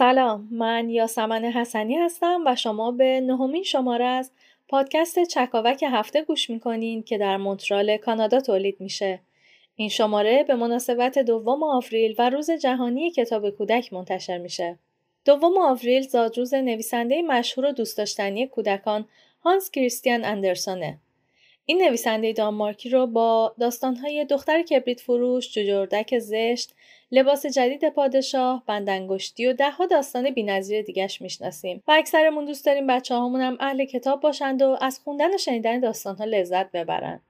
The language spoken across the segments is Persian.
سلام من یاسمن حسنی هستم و شما به نهمین شماره از پادکست چکاوک هفته گوش می‌کنین که در مونترال کانادا تولید میشه. این شماره به مناسبت دوم آوریل و روز جهانی کتاب کودک منتشر میشه. دوم آوریل زادروز نویسنده مشهور و دوست داشتنی کودکان هانس کریستیان اندرسونه. این نویسنده دانمارکی رو با داستانهای دختر کبریت فروش، جوجردک زشت، لباس جدید پادشاه، بندنگشتی و دهها داستان بینظیر دیگش می‌شناسیم و اکثرمون دوست داریم بچه هم اهل کتاب باشند و از خوندن و شنیدن داستانها لذت ببرند.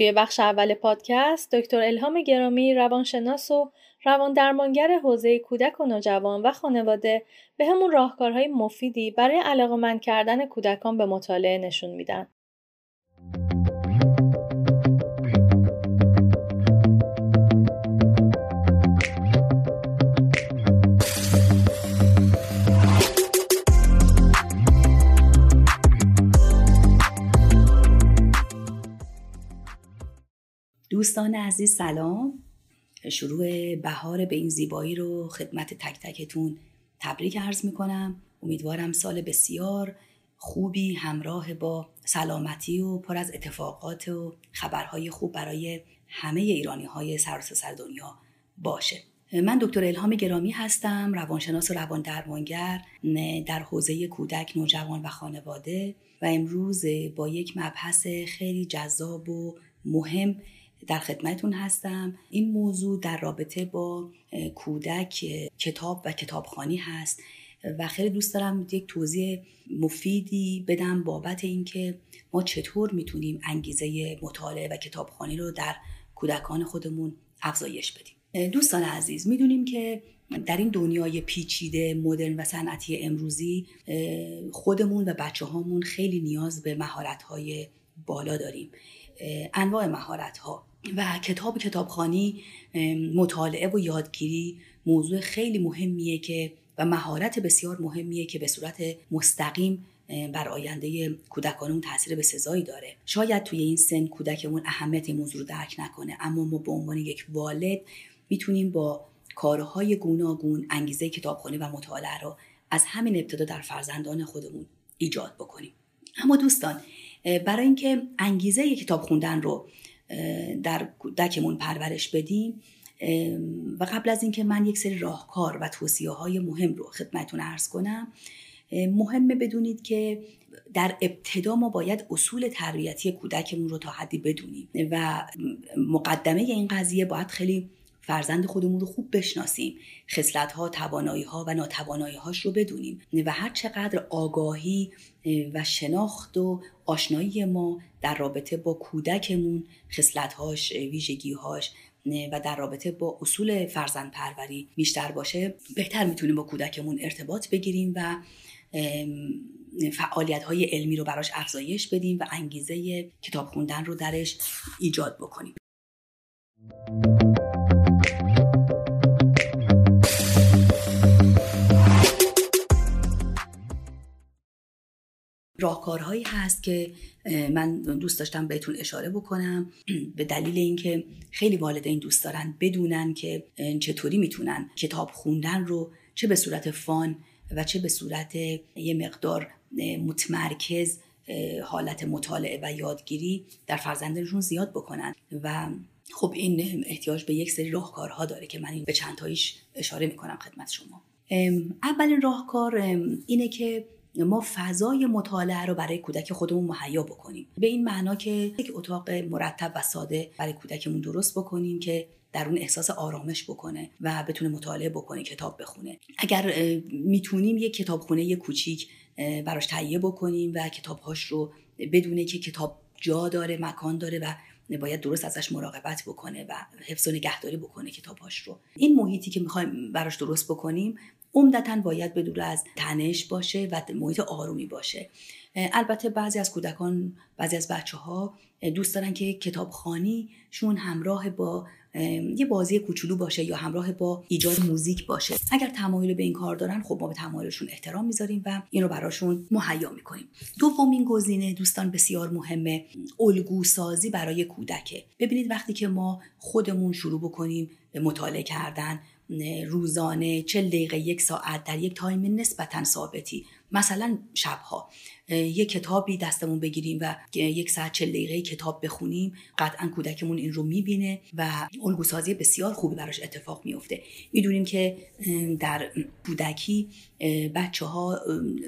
توی بخش اول پادکست دکتر الهام گرامی روانشناس و روان درمانگر حوزه کودک و نوجوان و خانواده به همون راهکارهای مفیدی برای علاقمند کردن کودکان به مطالعه نشون میدن. دوستان عزیز سلام. شروع بهار به این زیبایی رو خدمت تک تکتون تبریک عرض می‌کنم. امیدوارم سال بسیار خوبی همراه با سلامتی و پر از اتفاقات و خبرهای خوب برای همه ایرانی های سراسر سر دنیا باشه. من دکتر الهام گرامی هستم روانشناس و روان درمانگر در حوزه کودک نوجوان و خانواده و امروز با یک مبحث خیلی جذاب و مهم در خدمتون هستم. این موضوع در رابطه با کودک کتاب و کتابخانی هست و خیلی دوست دارم یک توضیح مفیدی بدم بابت اینکه ما چطور می‌تونیم انگیزه مطالعه و کتابخانی رو در کودکان خودمون افزایش بدیم. دوستان عزیز می‌دونیم که در این دنیای پیچیده مدرن و صنعتی امروزی خودمون و بچه هامون خیلی نیاز به مهارت های بالا داریم. انواع مهارت ها و کتاب کتابخانی مطالعه و یادگیری موضوع خیلی مهمیه که و مهارت بسیار مهمیه که به صورت مستقیم بر آینده کودکانمون تاثیر به سزایی داره. شاید توی این سن کودکمون اهمیت این موضوع رو درک نکنه اما ما به عنوان یک والد می‌تونیم با کارهای گوناگون انگیزه کتابخانی و مطالعه رو از همین ابتدا در فرزندان خودمون ایجاد بکنیم. اما دوستان برای اینکه انگیزه کتاب خوندن رو در کودکمون پرورش بدیم و قبل از اینکه من یک سری راهکار و توصیه های مهم رو خدمتون ارز کنم مهمه بدونید که در ابتدا ما باید اصول تربیتی کودکمون رو تا حدی بدونیم و مقدمه این قضیه باید خیلی فرزند خودمون رو خوب بشناسیم. خصلت ها و ناتوانایی هاش رو بدونیم. و هر چقدر آگاهی و شناخت و آشنایی ما در رابطه با کودکمون خصلت هاش ویژگی هاش و در رابطه با اصول فرزند پروری بیشتر باشه بهتر می‌تونیم با کودکمون ارتباط بگیریم و فعالیت های علمی رو براش افزایش بدیم و انگیزه کتاب خوندن رو درش ایجاد بکنیم. راهکارهایی هست که من دوست داشتم بهتون اشاره بکنم. به دلیل اینکه خیلی والدین دوست دارن بدونن که چطوری می‌تونن کتاب خوندن رو چه به صورت فان و چه به صورت یه مقدار متمرکز حالت مطالعه و یادگیری در فرزندشون زیاد بکنن. و خب این احتیاج به یک سری راهکارها داره که من به چند تایش اشاره می‌کنم خدمت شما. اولین راهکار اینه که ما فضای مطالعه رو برای کودک خودمون مهیا بکنیم. به این معنا که یک اتاق مرتب و ساده برای کودکمون درست بکنیم که در اون احساس آرامش بکنه و بتونه مطالعه بکنه کتاب بخونه. اگر می‌تونیم یک کتابخونه کوچیک براش تهیه بکنیم و کتابهاش رو بدونه که کتاب جا داره مکان داره و باید درست ازش مراقبت بکنه و حفظ و نگهداری بکنه کتابهاش رو. این محیطی که می‌خوایم براش درست بکنیم عمدتا باید به دور از تنش باشه و محیط آرومی باشه. البته بعضی از کودکان بعضی از بچه ها دوست دارن که کتابخانیشون همراه با یه بازی کوچولو باشه یا همراه با ایجاد موزیک باشه. اگر تمایل به این کار دارن خب ما به تمایلشون احترام می‌ذاریم و این رو براشون مهیا می‌کنیم. دومین گزینه دوستان بسیار مهمه الگو سازی برای کودکه. ببینید وقتی که ما خودمون شروع بکنیم مطالعه کردن روزانه چه دقیقه یک ساعت در یک تایم نسبتا ثابتی. مثلا شبها. یک کتابی دستمون بگیریم و یک ساعت چل دقیقه کتاب بخونیم قطعا کودکمون این رو می‌بینه و الگوسازی بسیار خوبی براش اتفاق میفته می‌دونیم که در کودکی بچه ها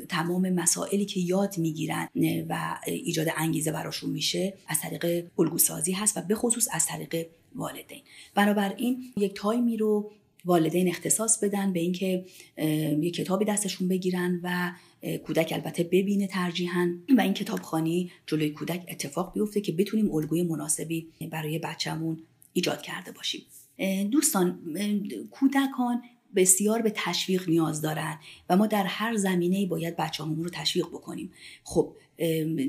تمام مسائلی که یاد می‌گیرن و ایجاد انگیزه براشون میشه از طریق الگوسازی هست و به خصوص از طریق والدین. بنابراین یک تایمی رو والدین اختصاص بدن به اینکه یه کتابی دستشون بگیرن و کودک البته ببینه ترجیحاً. و این کتابخانی جلوی کودک اتفاق بیفته که بتونیم الگوی مناسبی برای بچهمون ایجاد کرده باشیم. دوستان کودکان بسیار به تشویق نیاز دارن و ما در هر زمینه باید بچه رو تشویق بکنیم. خب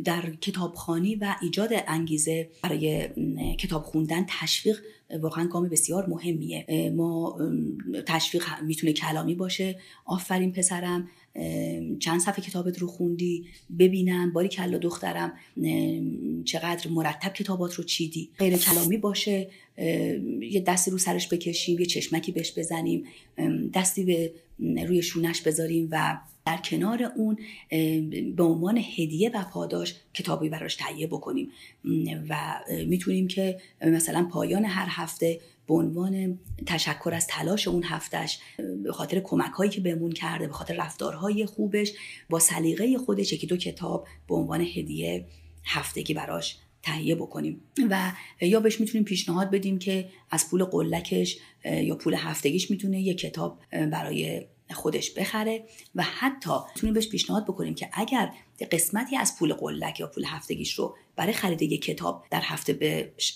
در کتابخانی و ایجاد انگیزه برای کتاب خوندن تشویق واقعا گام بسیار مهمیه. ما تشویق می‌تونه کلامی باشه. آفرین پسرم. چند صفحه کتابت رو خوندی؟ ببینم. باری کلا دخترم. چقدر مرتب کتابات رو چیدی؟ غیر کلامی باشه. یه دستی رو سرش بکشیم یه چشمکی بهش بزنیم. دستی به روی شونش بذاریم و در کنار اون به عنوان هدیه و پاداش کتابی براش تهیه بکنیم. و می‌تونیم که مثلا پایان هر هفته به عنوان تشکر از تلاش اون هفتش به خاطر کمک هایی که بهمون کرده به خاطر رفتارهای خوبش با سلیقه خودش یکی دو کتاب به عنوان هدیه هفتگی براش تهیه بکنیم. و یا بهش می‌تونیم پیشنهاد بدیم که از پول قلکش یا پول هفتگیش می‌تونه یه کتاب برای خودش بخره و حتی می‌تونیم بهش پیشنهاد بکنیم که اگر قسمتی از پول قلک یا پول هفتگیش رو برای خرید یک کتاب در هفته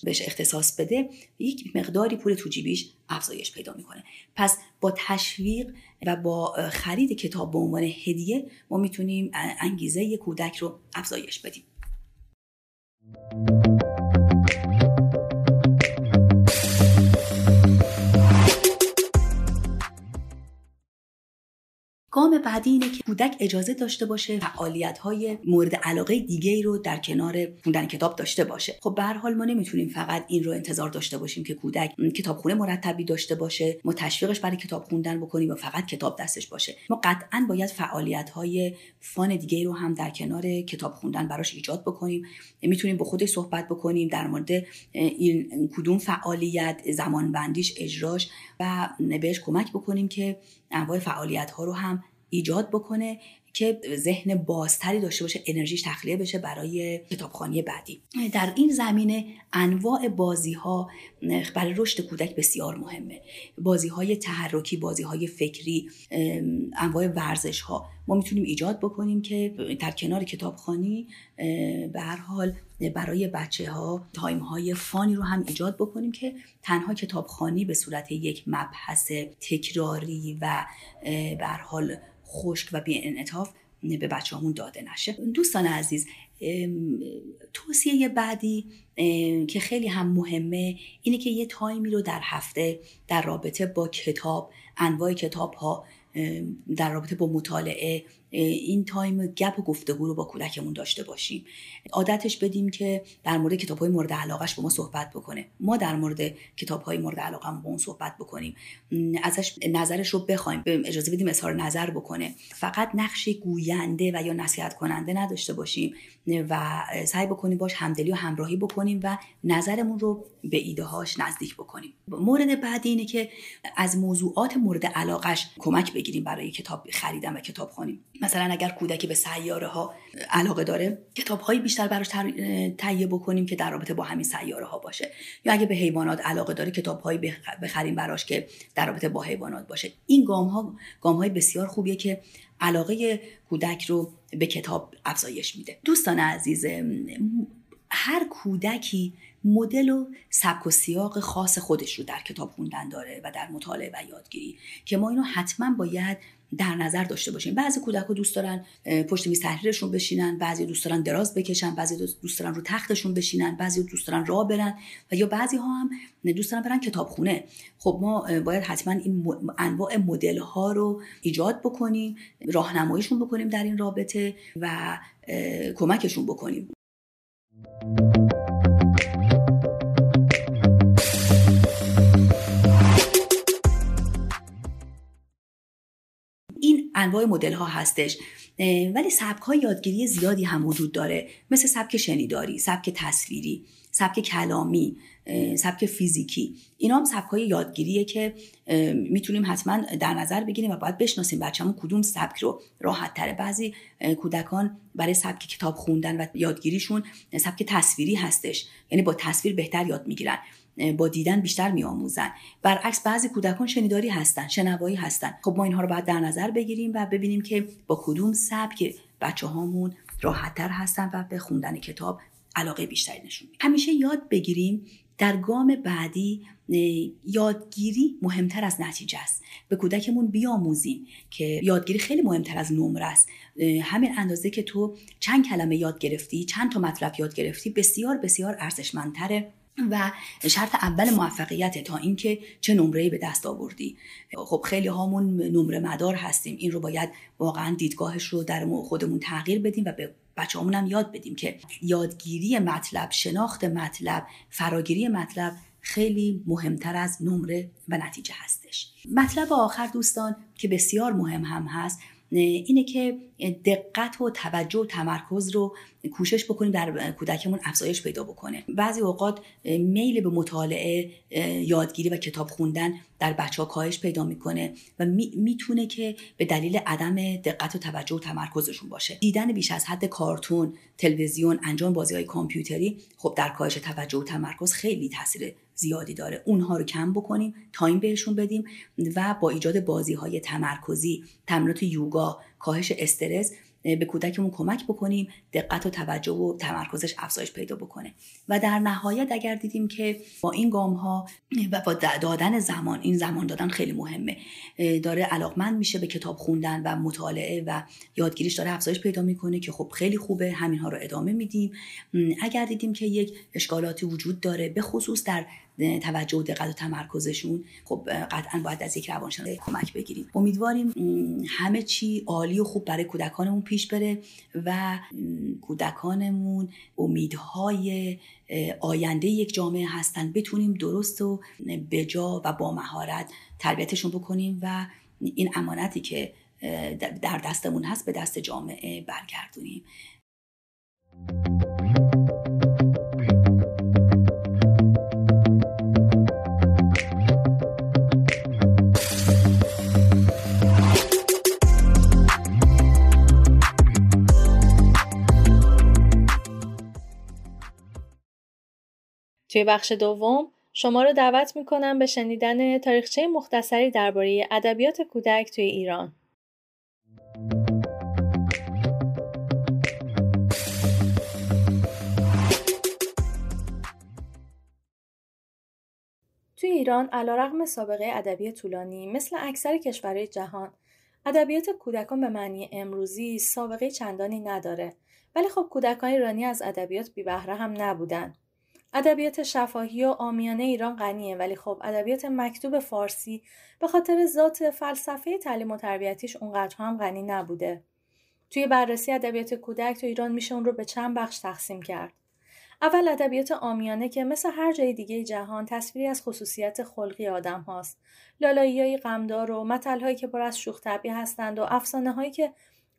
بهش اختصاص بده یک مقداری پول تو جیبیش افزایش پیدا می‌کنه. پس با تشویق و با خرید کتاب به عنوان هدیه ما می‌تونیم انگیزه کودک رو افزایش بدیم. گام بعدی اینه که کودک اجازه داشته باشه فعالیت های مورد علاقه دیگه رو در کنار خوندن کتاب داشته باشه. خب به هر حال ما نمی‌تونیم فقط این رو انتظار داشته باشیم که کودک کتابخونه مرتبی داشته باشه ما تشویقش برای کتاب خوندن بکنیم و فقط کتاب دستش باشه. ما قطعا باید فعالیت های فان دیگه رو هم در کنار کتاب خوندن براش ایجاد بکنیم. می‌تونیم با خودش صحبت بکنیم در مورد این کدوم فعالیت زمان بندیش اجراش و بهش کمک بکنیم که انواع فعالیت ها رو هم ایجاد بکنه که ذهن بازتری داشته باشه انرژیش تخلیه بشه برای کتابخانی بعدی. در این زمینه انواع بازی ها برای رشد کودک بسیار مهمه. بازی های تحرکی بازی های فکری انواع ورزش ها ما می‌تونیم ایجاد بکنیم که در کنار کتابخوانی به هر حال برای بچه ها time های fun ی رو هم ایجاد بکنیم که تنها کتابخوانی به صورت یک مبحث تکراری و به حال خشک و بی انعطاف به بچه هامون داده نشه. دوستان عزیز توصیه بعدی که خیلی هم مهمه اینه که یه time ی رو در هفته در رابطه با کتاب انواع کتاب ها در رابطه با مطالعه این تایم گپ و گفتگو رو با کودکمون داشته باشیم. عادتش بدیم که در مورد کتاب های مورد علاقش با ما صحبت بکنه. ما در مورد کتاب های مورد علاقه با اون صحبت بکنیم. ازش نظرش رو بخوایم اجازه بدیم اظهار نظر بکنه. فقط نقش گوینده و یا نصیحت کننده نداشته باشیم و سعی بکنیم باش همدلی و همراهی بکنیم و نظرمون رو به ایده هاش نزدیک بکنیم. مورد بعدی اینه که از موضوعات مورد علاقش کمک بگیریم برای کتاب خریدن و کتاب خونیم مثلا اگر کودکی به سیاره ها علاقه داره کتاب هایی بیشتر براش تهیه بکنیم که در رابطه با همین سیاره ها باشه. یا اگه به حیوانات علاقه داره کتاب هایی بخریم براش که در رابطه با حیوانات باشه. این گام ها گام های بسیار خوبیه که علاقه کودک رو به کتاب افزایش میده. دوستان عزیز هر کودکی مدل و سبک و سیاق خاص خودش رو در کتاب خوندن داره و در مطالعه و یادگیری که ما اینو حتما باید در نظر داشته باشیم. بعضی کودک دوست دارن پشت میز تحریرشون بشینن بعضی دوست دارن دراز بکشن بعضی دوست دارن رو تختشون بشینن بعضی دوست دارن راه برن و یا بعضی ها هم دوست دارن برن کتابخونه. خب ما باید حتما این انواع مدل ها رو ایجاد بکنیم راهنماییشون بکنیم در این رابطه و کمکشون بکنیم. انواع مدل ها هستش ولی سبک های یادگیری زیادی هم وجود داره. مثل سبک شنیداری سبک تصویری سبک کلامی سبک فیزیکی. اینا هم سبک های یادگیریه که می‌تونیم حتما در نظر بگیریم و باید بشناسیم بچه‌مون کدوم سبک رو راحت تره. بعضی کودکان برای سبک کتاب خوندن و یادگیریشون سبک تصویری هستش. یعنی با تصویر بهتر یاد می‌گیرن. با دیدن بیشتر میآموزن. برعکس بعضی کودکان شنیداری هستن شنوایی هستن. خب ما اینها رو باید در نظر بگیریم و ببینیم که با کدوم سبک بچه هامون راحتتر هستن و به خوندن کتاب علاقه بیشتری نشون میدن. همیشه یاد بگیریم در گام بعدی یادگیری مهمتر از نتیجه است. به کودکمون بیاموزیم که یادگیری خیلی مهمتر از نمره است. همین اندازه که تو چند کلمه یاد گرفتی چند تا مطلب یاد گرفتی بسیار بسیار ارزشمندتره. و شرط اول موفقیت تا اینکه چه نمره به دست آوردی. خب خیلی هامون نمره مدار هستیم. این رو باید واقعا دیدگاهش رو در خودمون تغییر بدیم و به بچه هم یاد بدیم که یادگیری مطلب شناخت مطلب فراگیری مطلب خیلی مهمتر از نمره و نتیجه هستش. مطلب آخر دوستان که بسیار مهم هم هست اینه که دقت و توجه و تمرکز رو کوشش بکنیم در کودکمون افزایش پیدا بکنه. بعضی اوقات میل به مطالعه یادگیری و کتاب خوندن در بچه ها کاهش پیدا می‌کنه و می‌تونه که به دلیل عدم دقت و توجه و تمرکزشون باشه. دیدن بیش از حد کارتون تلویزیون انجام بازی های کامپیوتری خب در کاهش توجه و تمرکز خیلی تاثیر زیادی داره. اونها رو کم بکنیم تایم بهشون بدیم و با ایجاد بازی های تمرکزی تمرینات یوگا کاهش استرس به کودکمون کمک بکنیم دقت و توجه و تمرکزش افزایش پیدا بکنه. و در نهایت اگر دیدیم که با این گام ها و با دادن زمان این زمان دادن خیلی مهمه. داره علاقمند میشه به کتاب خوندن و مطالعه و یادگیریش داره افزایش پیدا می‌کنه که خب خیلی خوبه همین ها رو ادامه میدیم. اگر دیدیم که یک اشکالاتی وجود داره به خصوص در توجه و دقت و تمرکزشون خب قطعا باید از یک روانشناس کمک بگیریم. امیدواریم همه چی عالی و خوب برای کودکانمون پیش بره و کودکانمون امیدهای آینده یک جامعه هستن بتونیم درست و بجا و با مهارت تربیتشون بکنیم و این امانتی که در دستمون هست به دست جامعه برگردونیم. توی بخش دوم شما رو دعوت می‌کنم به شنیدن تاریخچه مختصری درباره ادبیات کودک توی ایران. توی ایران علیرغم سابقه ادبی طولانی مثل اکثر کشورهای جهان ادبیات کودکان به معنی امروزی سابقه چندانی نداره ولی خب کودکان ایرانی از ادبیات بی بهره هم نبودن ادبیات شفاهی و آمیانه ایران غنیه ولی خب ادبیات مکتوب فارسی به خاطر ذات فلسفه تعلیم و تربیتیش اونقدر هم غنی نبوده. توی بررسی ادبیات کودک تو ایران میشه اون رو به چند بخش تقسیم کرد. اول ادبیات آمیانه که مثل هر جای دیگه جهان تصویری از خصوصیت خلقی آدم هاست. لالایی های غمدار و مطل هایی که پر از شوخ هستند و افسانه هایی که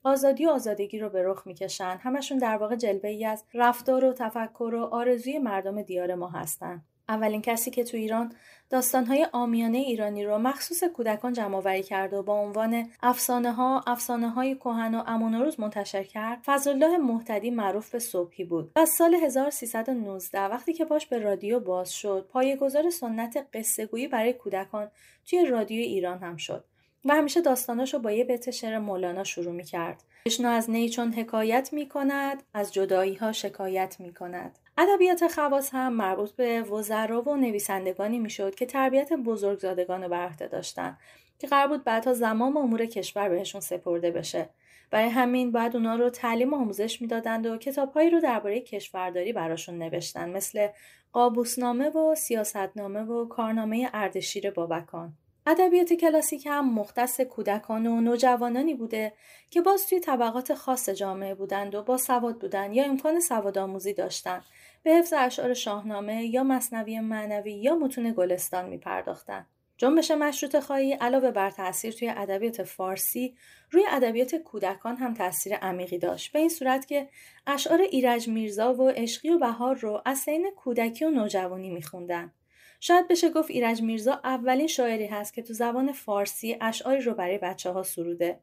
آزادی و آزادگی رو به رخ می‌کشن. همشون در واقع جلوه ای از رفتار و تفکر و آرزوی مردم دیار ما هستن. اولین کسی که تو ایران داستانهای آمیانه ایرانی رو مخصوص کودکان جمع آوری کرد و با عنوان افسانه ها افسانه های کهن و امون روز منتشر کرد فضلالله محتدی معروف به صبحی بود. و سال 1319 وقتی که باش به رادیو باز شد پایه‌گذار سنت قصه گویی برای کودکان توی رادیو ایران هم شد. و همیشه داستاناش رو با یه بیت شعر مولانا شروع می کرد. بشنو از نی چون حکایت می کند از جدایی ها شکایت می کند ادبیات خواص هم مربوط به وزرا و نویسندگانی می‌شد که تربیت بزرگزادگان رو بر عهده داشتن که قرار بود بعدها زمام امور کشور بهشون سپرده بشه. برای همین باید اونا رو تعلیم و آموزش می‌دادند و کتابهایی رو درباره کشورداری براشون نوشتن مثل قابوسنامه و سیاستنامه و کارنامه اردشیر بابکان. ادبیات کلاسیک هم مختص کودکان و نوجوانانی بوده که باز توی طبقات خاص جامعه بودند و با سواد بودند یا امکان سواد آموزی داشتند به حفظ اشعار شاهنامه یا مصنوی معنوی یا متون گلستان می پرداختن. جنبش مشروط خواهی علاوه بر تاثیر توی ادبیات فارسی روی ادبیات کودکان هم تاثیر عمیقی داشت به این صورت که اشعار ایرج میرزا و عشقی و بهار رو از سین کودکی و نوجوانی میخوندن شاید بشه گفت ایرج میرزا اولین شاعری هست که تو زبان فارسی اشعاری رو برای بچه ها سروده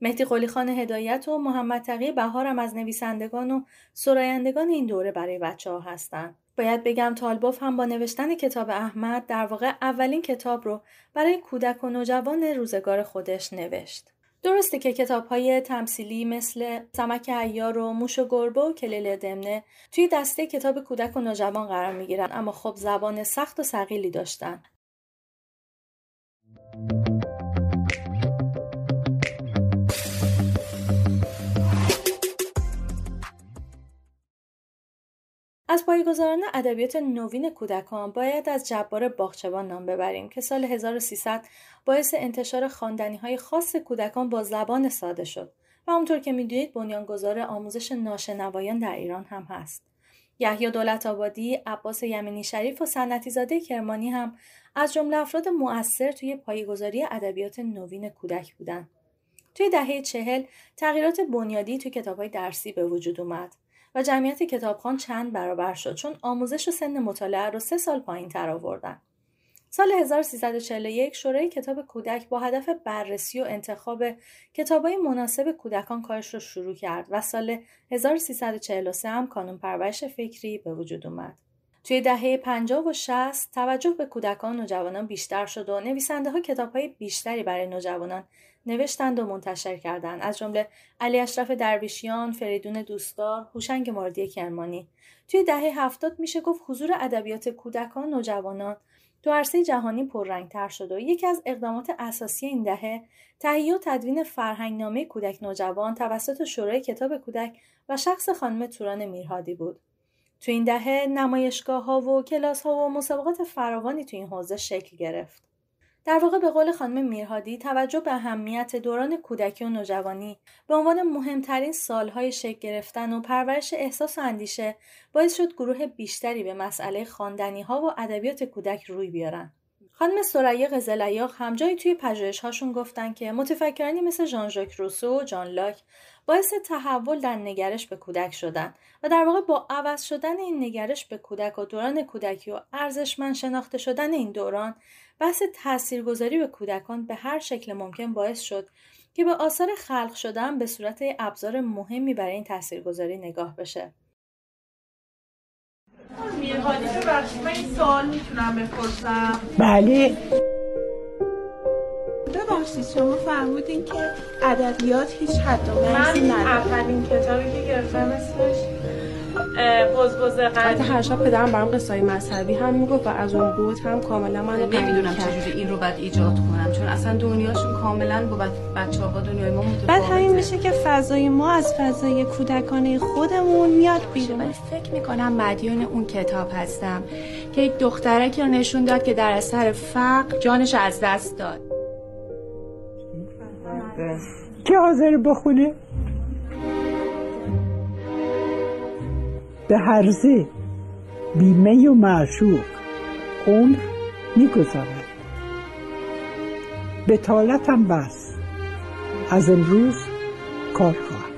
مهدی قلی خان هدایت و محمد تقی بهار هم از نویسندگان و سرایندگان این دوره برای بچه ها هستن. باید بگم تالبوف هم با نوشتن کتاب احمد در واقع اولین کتاب رو برای کودک و نوجوان روزگار خودش نوشت. درسته که کتاب های تمثیلی مثل سمک ایار و موش و گربه و کلیل دمنه توی دسته کتاب کودک و نوجوان قرار می گیرن اما خب زبان سخت و سقیلی داشتن. از پایگزاران ادبیات نوین کودکان باید از جبار باغچبان نام ببریم که سال 1300 باعث انتشار خواندنی های خاص کودکان با زبان ساده شد و همونطور که می‌دونید بنیانگذار آموزش ناشنوایان در ایران هم هست. یحیی دولت آبادی، عباس یمنی شریف و سنتی زاده کرمانی هم از جمله افراد مؤثر توی پایگذاری ادبیات نوین کودک بودند. توی دهه چهل تغییرات بنیادی توی کتابهای درسی به وجود اومد. و جمعیت کتابخان چند برابر شد چون آموزش و سن مطالعه رو سه سال پایین تر آوردن. سال 1341 شورای کتاب کودک با هدف بررسی و انتخاب کتابای مناسب کودکان کارش رو شروع کرد و سال 1343 هم کانون پرورش فکری به وجود اومد. توی دهه 50 و 60 توجه به کودکان و نوجوانان بیشتر شد و نویسنده ها کتاب های بیشتری برای نوجوانان نوشتند و منتشر کردند از جمله علی اشرف درویشیان، فریدون دوستدار، هوشنگ ماردی کرمانی. توی دهه هفتاد میشه گفت حضور ادبیات کودکان نوجوانان تو عرصه جهانی پررنگتر شد و یکی از اقدامات اساسی این دهه تهیه و تدوین فرهنگنامه کودک نوجوان توسط شورای کتاب کودک و شخص خانم توران میرهادی بود. تو این دهه نمایشگاه ها و کلاس ها و مسابقات فراوانی تو این حوزه شکل گرفت. در واقع به قول خانم میرهادی توجه به اهمیت دوران کودکی و نوجوانی به عنوان مهمترین سالهای شکل گرفتن و پرورش احساس و اندیشه باعث شد گروه بیشتری به مسئله خواندنی ها و ادبیات کودک روی بیارن. خانم سریا قزلیاق همجایی توی پژوهش هاشون گفتن که متفکرانی مثل ژان ژاک روسو و جان لاک باعث تحول در نگرش به کودک شدن و در واقع با عوض شدن این نگرش به کودک و دوران کودکی و ارزشمند شناخته شدن این دوران بحث تاثیرگذاری به کودکان به هر شکل ممکن باعث شد که به آثار خلق شدن به صورت ابزار مهمی برای این تاثیرگذاری نگاه بشه. میرهادی ببخشید من این سوال می‌تونم بپرسم بله ببخشید شما فرمودین که ادبیات هیچ حد و مرزی من اولین کتابی که گرفتم اسمش بزبز قلبی هر شب پدرم برام قصه مذهبی هم می‌گفت و از اون بود هم کاملا من نمی‌دونم چجوری این رو بعد ایجاد کنم چون اصلا دنیاشون کاملا با بچه ها دنیای ما متفاوته. بعد همین میشه که فضای ما از فضای کودکانه خودمون میاد بیرون. من فکر می‌کنم مدیون اون کتاب هستم که یک دخترکی رو نشون داد که در اثر فقر جانش از دست داد. کی حاضر بخونه؟ به هرزه بیمه و معشوق عمر می‌گذارد. بتالتم بس. از امروز کار خواهم.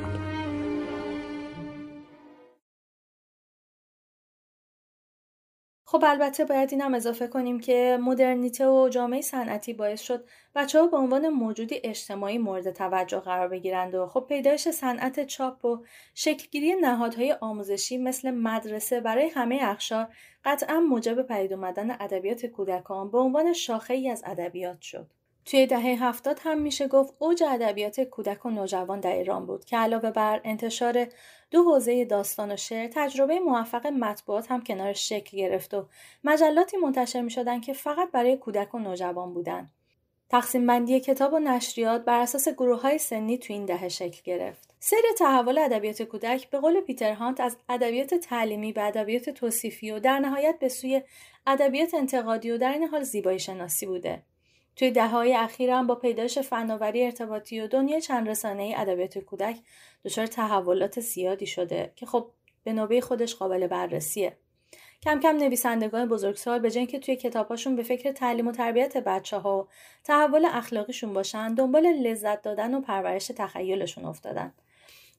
خب البته باید این هم اضافه کنیم که مدرنیته و جامعه صنعتی باعث شد بچه ها به عنوان موجودی اجتماعی مورد توجه قرار بگیرند و خب پیدایش صنعت چاپ و شکلگیری نهادهای آموزشی مثل مدرسه برای همه اخشار قطعا موجب پدید اومدن ادبیات کودکان به عنوان شاخه ای از ادبیات شد. توی دهه هفتاد هم میشه گفت اوج ادبیات کودک و نوجوان در ایران بود که علاوه بر انتشار دو حوزه داستان و شعر تجربه موفق مطبوعات هم کنارش شکل گرفت و مجلاتی منتشر می شدن که فقط برای کودک و نوجوان بودن. تقسیم بندی کتاب و نشریات بر اساس گروه های سنی تو این دهه شکل گرفت. سیر تحول ادبیات کودک به قول پیتر هانت از ادبیات تعلیمی به ادبیات توصیفی و در نهایت به سوی ادبیات انتقادی و در این حال زیبایی شناسی بوده. توی دههای اخیر هم با پیدایش فناوری ارتباطی و دنیای چند رسانه ادبیات کودک دچار تحولات زیادی شده که خب به نوبه خودش قابل بررسیه. کم کم نویسندگان بزرگسال به جای که توی کتابهاشون به فکر تعلیم و تربیت بچه ها و تحول اخلاقیشون باشن دنبال لذت دادن و پرورش تخیلشون افتادن.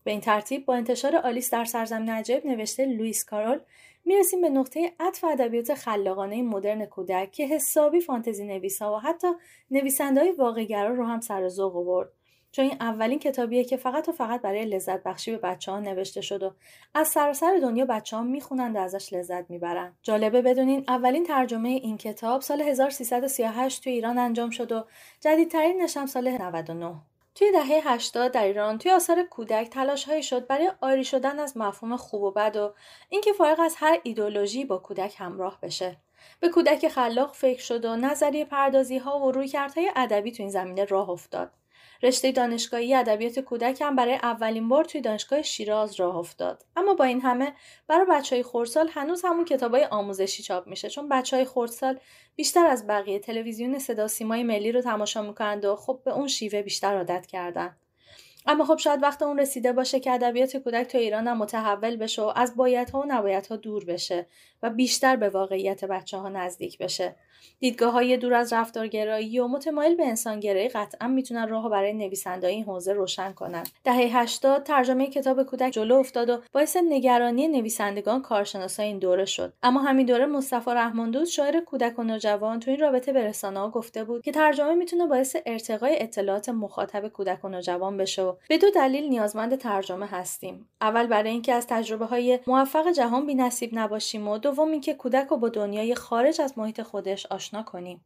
به این ترتیب با انتشار آلیس در سرزمین عجب نوشته لوئیس کارول می‌رسیم به نقطه عطف ادبیات خلاقانه مدرن کودک که حسابی فانتزی نویسا و حتی نویسندهای واقعگرا رو هم سر ذوق آورد چون این اولین کتابیه که فقط و فقط برای لذت بخشی به بچه ها نوشته شد و از سراسر دنیا بچه ها می‌خونند و ازش لذت می‌برن. جالبه بدونین اولین ترجمه این کتاب سال 1338 توی ایران انجام شد و جدیدترین نشم سال 99. توی دهه 80 در ایران توی آثار کودک تلاش هایی شد برای آری شدن از مفهوم خوب و بد و اینکه فارغ از هر ایدولوژی با کودک همراه بشه. به کودک خلاق فکر شد و نظریه پردازی ها و رویکردهای ادبی تو این زمینه راه افتاد. رشته دانشگاهی ادبیات کودک هم برای اولین بار توی دانشگاه شیراز راه افتاد. اما با این همه برای بچه های خردسال هنوز همون کتابای آموزشی چاپ میشه چون بچه های خردسال بیشتر از بقیه تلویزیون صدا سیمای ملی رو تماشا می‌کنند و خب به اون شیوه بیشتر عادت کردن. اما خب شاید وقت اون رسیده باشه که ادبیات کودک تو ایران هم متحول بشه و از بایدها و نبایدها دور بشه. و بیشتر به واقعیت بچه ها نزدیک بشه. دیدگاه های دور از رفتارگرایی و متمایل به انسانگرایی قطعا می‌تونن راه برای نویسنده این حوزه روشن کنن. دهه 80 ترجمه کتاب کودک جلو افتاد و باعث نگرانی نویسندگان کارشناسای این دوره شد. اما همین دوره مصطفی رحماندوست شاعر کودک و نوجوان تو این رابطه به رسانه ها گفته بود که ترجمه می‌تونه باعث ارتقای اطلاعات مخاطب کودک و نوجوان بشه و به دو دلیل نیازمند ترجمه هستیم. اول برای اینکه از تجربه های موفق جهان بی نصیب نباشیم و دوم اینکه کودک رو با دنیای خارج از محیط خودش آشنا کنیم.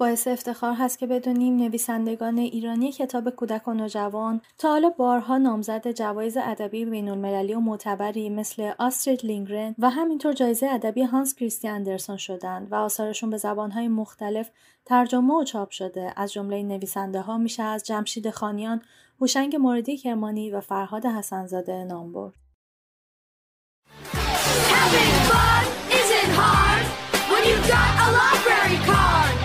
باعث افتخار هست که بدونیم نویسندگان ایرانی کتاب کودک و نوجوان تا حالا بارها نامزد جوایز ادبی بینالمللی و معتبری مثل آسترید لینگرن و همینطور جایزه ادبی هانس کریستی اندرسون شدند و آثارشون به زبانهای مختلف ترجمه و چاپ شده از جمله نویسنده ها میشه از جمشید خانیان، هوشنگ موردی کرمانی و فرهاد حسنزاده نام برد. a library card.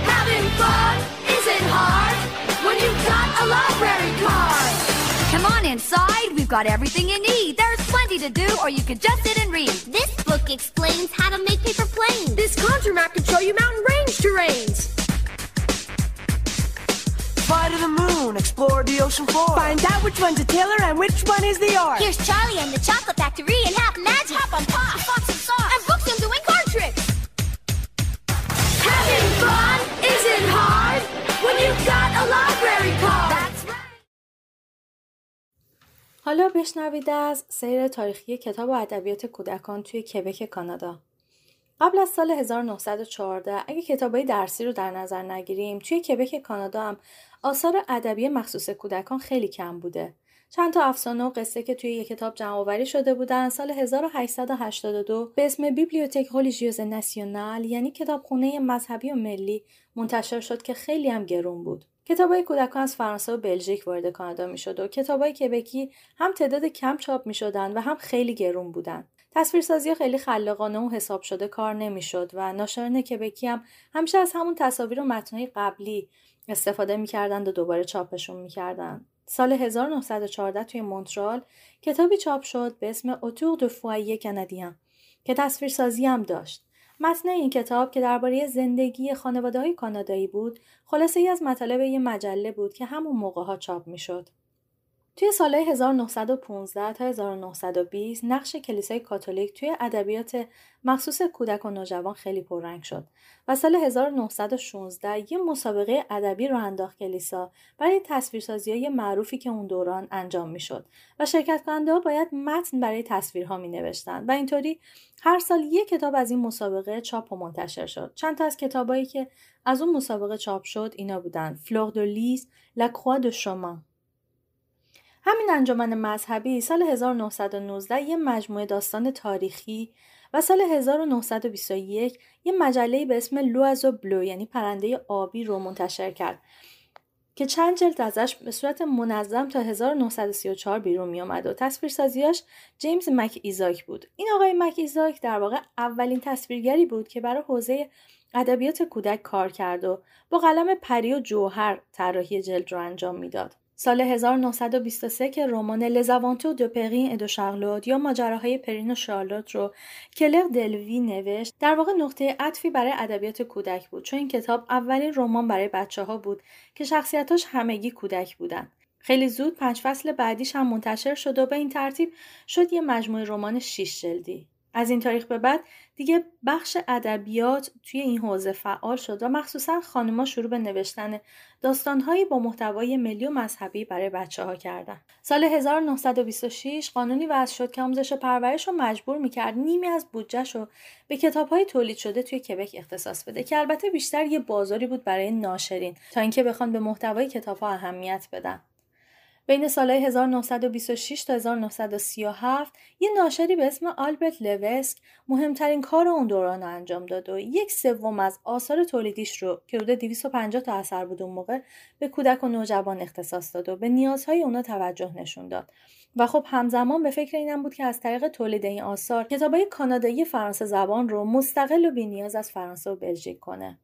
Come on inside, we've got everything you need. There's plenty to do, or you could just sit and read. This book explains how to make paper planes. This contour map can show you mountain range terrains. Fly to the moon, explore the ocean floor. Find out which one's a tailor and which one is the art. Here's Charlie and the chocolate factory and half magic. Hop on pop, fox and sauce, and books and doing card tricks. Having fun isn't hard when you've got a library card. حالا بشنوید از سیر تاریخی کتاب و ادبیات کودکان توی کبک کانادا. قبل از سال 1914 اگه کتابای درسی رو در نظر نگیریم توی کبک کانادا هم آثار ادبی مخصوص کودکان خیلی کم بوده. چند تا افسانه و قصه که توی یک کتاب جمع شده بودن سال 1882 به اسم بیبلیوتک ریلیژیوز ناسیونال یعنی کتابخونه مذهبی و ملی منتشر شد که خیلی هم گرون بود. کتابای کودکان از فرانسه و بلژیک وارد کانادا می‌شد و کتابای کبکی هم تعداد کم چاپ می‌شدن و هم خیلی گرون بودن. تصویرسازی خیلی خلاقانه و حساب شده کار نمی‌شد و ناشران کبکی هم همیشه از همون تصاویر و متنهای قبلی استفاده می‌کردند و دوباره چاپشون می‌کردند. سال 1914 توی مونترال کتابی چاپ شد به اسم اتور دو فوایه کندیان که تصویرسازی هم داشت. متن این کتاب که درباره زندگی خانواده های کانادایی بود خلاصه ای از مطالب یه مجله بود که همون موقع ها چاپ می شد. توی سالهای 1915 تا 1920 نقش کلیسای کاتولیک توی ادبیات مخصوص کودک و نوجوان خیلی پررنگ شد و سال 1916 یه مسابقه ادبی راه انداخت کلیسا برای تصویرسازی های معروفی که اون دوران انجام می‌شد و شرکت کننده ها باید متن برای تصویرها می نوشتن و اینطوری هر سال یک کتاب از این مسابقه چاپ و منتشر شد. چند تا از کتابایی که از اون مسابقه چاپ شد اینا بودن Fleurs de lys La croix du chemin همین انجمن مذهبی سال 1919 یه مجموعه داستان تاریخی و سال 1921 یه مجله به اسم L'Oiseau bleu یعنی پرنده آبی رو منتشر کرد که چند جلد ازش به صورت منظم تا 1934 بیرون می آمد و تصویرسازیاش جیمز مک ایزاک بود. این آقای مک ایزاک در واقع اولین تصویرگری بود که برای حوزه ادبیات کودک کار کرد و با قلم پری و جوهر طراحی جلد رو انجام می‌داد. سال 1923 که رمان Les aventures de Perrine et de Charlot یا ماجراهای پرین و شارلوت رو کلر دلوی نوشت در واقع نقطه عطفی برای ادبیات کودک بود چون این کتاب اولین رمان برای بچه ها بود که شخصیتاش همگی کودک بودن خیلی زود پنج فصل بعدیش هم منتشر شد و به این ترتیب شد یه مجموعه رمان شیش جلدی. از این تاریخ به بعد دیگه بخش ادبیات توی این حوزه فعال شد و مخصوصا خانمها شروع به نوشتن داستانهایی با محتوای ملی و مذهبی برای بچه ها کردن. سال 1926 قانونی وضع شد که آموزش پرورش رو مجبور می‌کرد نیمی از بودجهش رو به کتابهای تولید شده توی کبک اختصاص بده که البته بیشتر یه بازاری بود برای ناشرین تا اینکه بخوان به محتوای کتابها اهمیت بدن. بین سالهای 1926 تا 1937 یه ناشری به اسم آلبرت لوسک مهمترین کار اون دوران رو انجام داد و یک سوم از آثار تولیدیش رو که حدود 250 تا اثر بود اون موقع به کودک و نوجوان اختصاص داد و به نیازهای اونا توجه نشون داد. و خب همزمان به فکر اینم بود که از طریق تولید این آثار کتابای کانادایی فرانسه زبان رو مستقل و بینیاز از فرانسه و بلژیک کنه.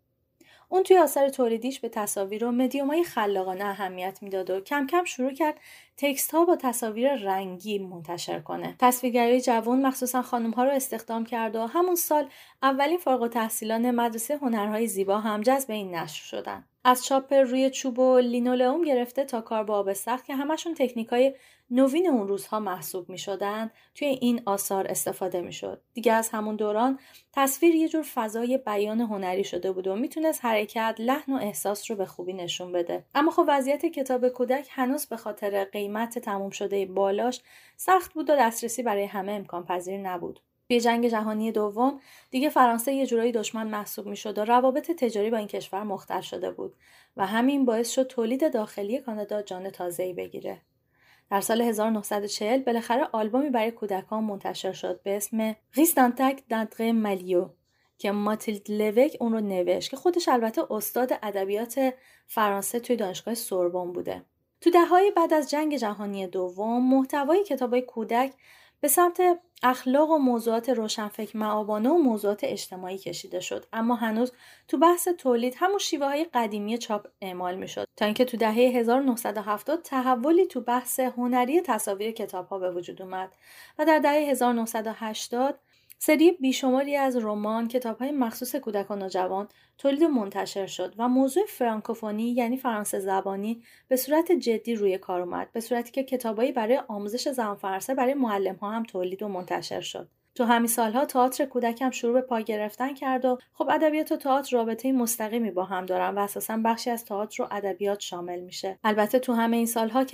اون توی آثار تولیدیش به تصاویر و مدیومای خلاقانه اهمیت می‌داد و کم کم شروع کرد تکست ها با تصاویر رنگی منتشر کنه. تصویرگری جوان مخصوصا خانم ها رو استخدام کرد و همون سال اولین فارغ التحصیلان مدرسه هنرهای زیبا هم جذب این نشر شدن. از چاپ روی چوب و لینولئوم گرفته تا کار با آب سخت که همشون تکنیکای نوین اون روزها محسوب می شدن توی این آثار استفاده می شد. دیگه از همون دوران تصویر یه جور فضای بیان هنری شده بود و می‌تونست حرکت، لحن و احساس رو به خوبی نشون بده. اما خب وضعیت کتاب کودک هنوز به خاطر قیمت تموم شده بالاش سخت بود و دسترسی برای همه امکان پذیر نبود. توی جنگ جهانی دوم دیگه فرانسه یه جورایی دشمن محسوب می شد و روابط تجاری با این کشور مختل شده بود و همین باعث شد تولید داخلی کانادا جان تازه‌ای بگیره. در سال 1940 بالاخره آلبومی برای کودکان منتشر شد به اسم ریستانتک دانتره ملیو که ماتیلد لوک اون رو نوشت که خودش البته استاد ادبیات فرانسه توی دانشگاه سوربن بوده. تو دههای بعد از جنگ جهانی دوم محتوای کتابای کودک به سمت اخلاق و موضوعات روشنفکر معابانه و موضوعات اجتماعی کشیده شد. اما هنوز تو بحث تولید همون شیوه های قدیمی چاپ اعمال می شد تا اینکه تو دهه 1970 تحولی تو بحث هنری تصاویر کتاب ها به وجود اومد و در دهه 1980 سری بیشماری از رمان، های مخصوص کودک و نوجوان تولید منتشر شد و موضوع فرانکوفونی یعنی فرانسه زبانی به صورت جدی روی کار اومد به صورتی که کتابایی برای آموزش زبان فرانسه برای معلم ها هم تولید و منتشر شد. تو همین سالها تئاتر کودک هم شروع به پا گرفتن کرد و خب ادبیات و تئاتر رابطه مستقیمی با هم دارن و اساسا بخشی از تئاتر و ادبیات شامل میشه. البته تو همه این سالها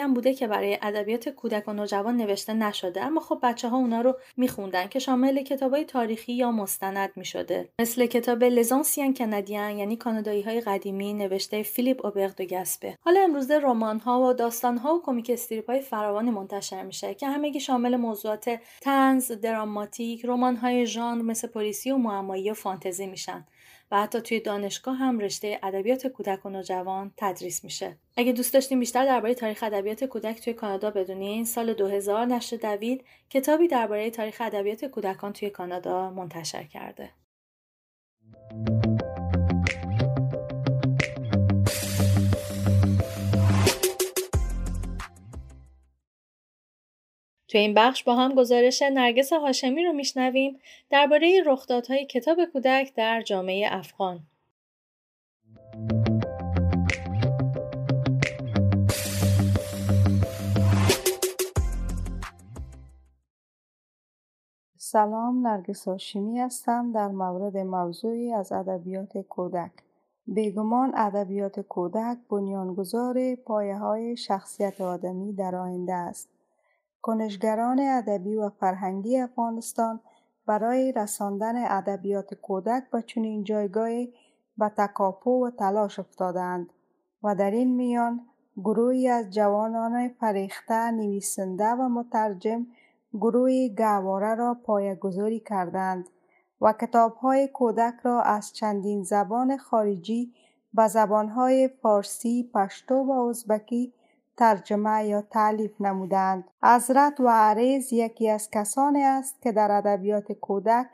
هم بوده که برای ادبیات کودک و نوجوان نوشته نشده اما خب بچه ها اونا رو میخوندن که شامل کتابای تاریخی یا مستند می‌شده. مثل کتاب لزانسین کندیان یعنی کانادایی های قدیمی نوشته فیلیپ اوبر دو گسپه. حالا امروزه رمان ها و داستان ها و کمیک استریپ های فراوانی منتشر میشه که همگی شامل موضوعات تنز دراماتیک رمان های ژانر مثل پلیسی و معمایی و فانتزی میشن و حتی توی دانشگاه هم رشته ادبیات کودک و نوجوان تدریس میشه. اگه دوست داشتین بیشتر درباره تاریخ ادبیات کودک توی کانادا بدونین سال 2000 نشر دوید کتابی درباره تاریخ ادبیات کودکان توی کانادا منتشر کرده. توی این بخش با هم گزارش نرگس هاشمی رو میشنویم درباره رخدادهای کتاب کودک در جامعه افغان. سلام نرگس هاشمی هستم در مورد موضوعی از ادبیات کودک بیگمان ادبیات کودک بنیانگذار پایه های شخصیت آدمی در آینده است کنشگران ادبی و فرهنگی افغانستان برای رساندن ادبیات کودک به چنین جایگاهی به تکاپو و تلاش افتادند و در این میان گروهی از جوانان فریخته نویسنده و مترجم گروه گهواره را گذاری کردند و کتابهای کودک را از چندین زبان خارجی به زبانهای فارسی، پشتو و ازبکی ترجمه یا تعلیف نمودند. حضرت و عریض یکی از کسانی است که در ادبیات کودک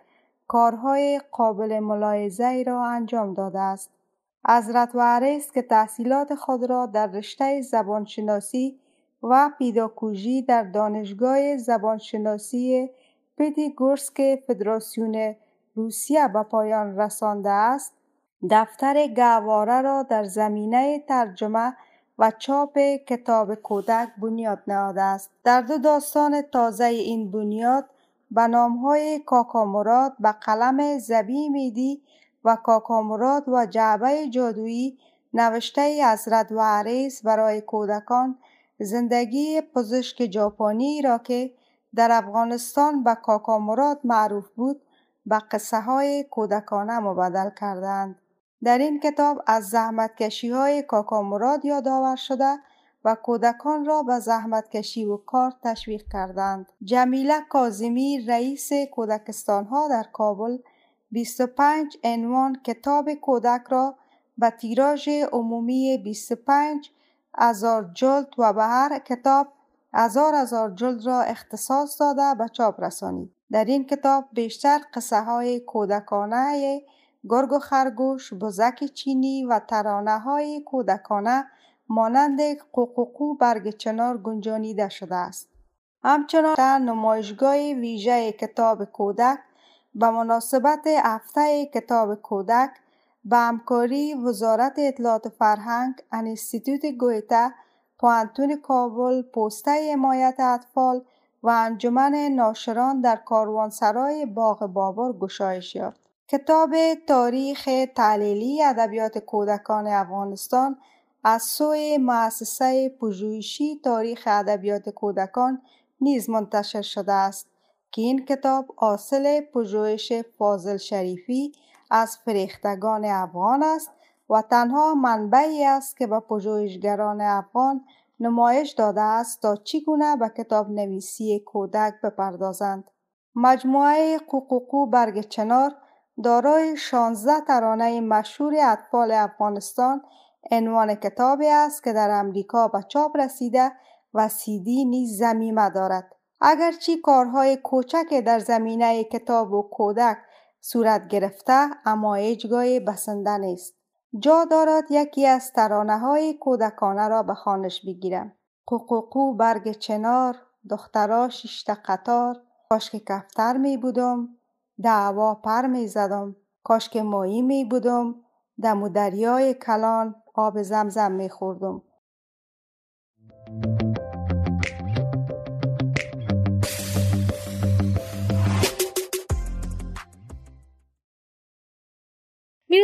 کارهای قابل ملاحظه را انجام داده است. حضرت و عریض که تحصیلات خود را در رشته زبانشناسی و پیداکوژی در دانشگاه زبانشناسی گورسک فدراسیون روسیه به پایان رسانده است دفتر گواره را در زمینه ترجمه و چاپ کتاب کودک بنیاد نهاده است در دو داستان تازه این بنیاد به نامهای کاکامراد به قلم زبی میدی و کاکامراد و جعبه جادویی نوشته حضرت و عریض برای کودکان زندگی پزشک ژاپنی را که در افغانستان به کاکامراد معروف بود به قصه های کودکانه مبدل کردند. در این کتاب از زحمتکشی های کاکامراد یادآور شده و کودکان را به زحمتکشی و کار تشویق کردند. جمیله کازمی رئیس کودکستان ها در کابل 25 عنوان کتاب کودک را به تیراژ عمومی 25 هزار جلد و به هر کتاب هزار هزار جلد را اختصاص داده به چاپ رسانید. در این کتاب بیشتر قصه های کودکانه گرگ و خرگوش، بزک چینی و ترانه های کودکانه مانند قوقوقو برگ چنار گنجانیده شده است. همچنان نمایشگاه ویژه کتاب کودک به مناسبت هفته کتاب کودک به همکاری وزارت اطلاعات فرهنگ انستیتوت گویته پوانتون کابل پوسته حمایت اطفال و انجمن ناشران در کاروانسرای باغ بابر گشایش یافت کتاب تاریخ تعلیلی ادبیات کودکان افغانستان از سوی مؤسسه پژوهشی تاریخ ادبیات کودکان نیز منتشر شده است که این کتاب حاصل پژوهش فاضل شریفی از فریختگان افغان است و تنها منبعی است که به پژوهشگران افغان نمایش داده است تا چگونه به کتاب نویسی کودک بپردازند. مجموعه قوقوقو برگ چنار دارای 16 ترانه مشهور اطفال افغانستان عنوان کتابی است که در امریکا به چاپ رسیده و سیدی نیز زمیمه دارد. اگرچه کارهای کوچک در زمینه کتاب و کودک صورت گرفته اما هیچگاه بسنده نیست. جا دارد یکی از ترانه های کودکانه را به خانش بگیرم. قوقوقو برگ چنار، دخترا شیشت قطار، کاش که کفتر می بودم، دعوا پر می زدم، کاش که مایی می بودم، دم و دریای کلان آب زمزم می خوردم.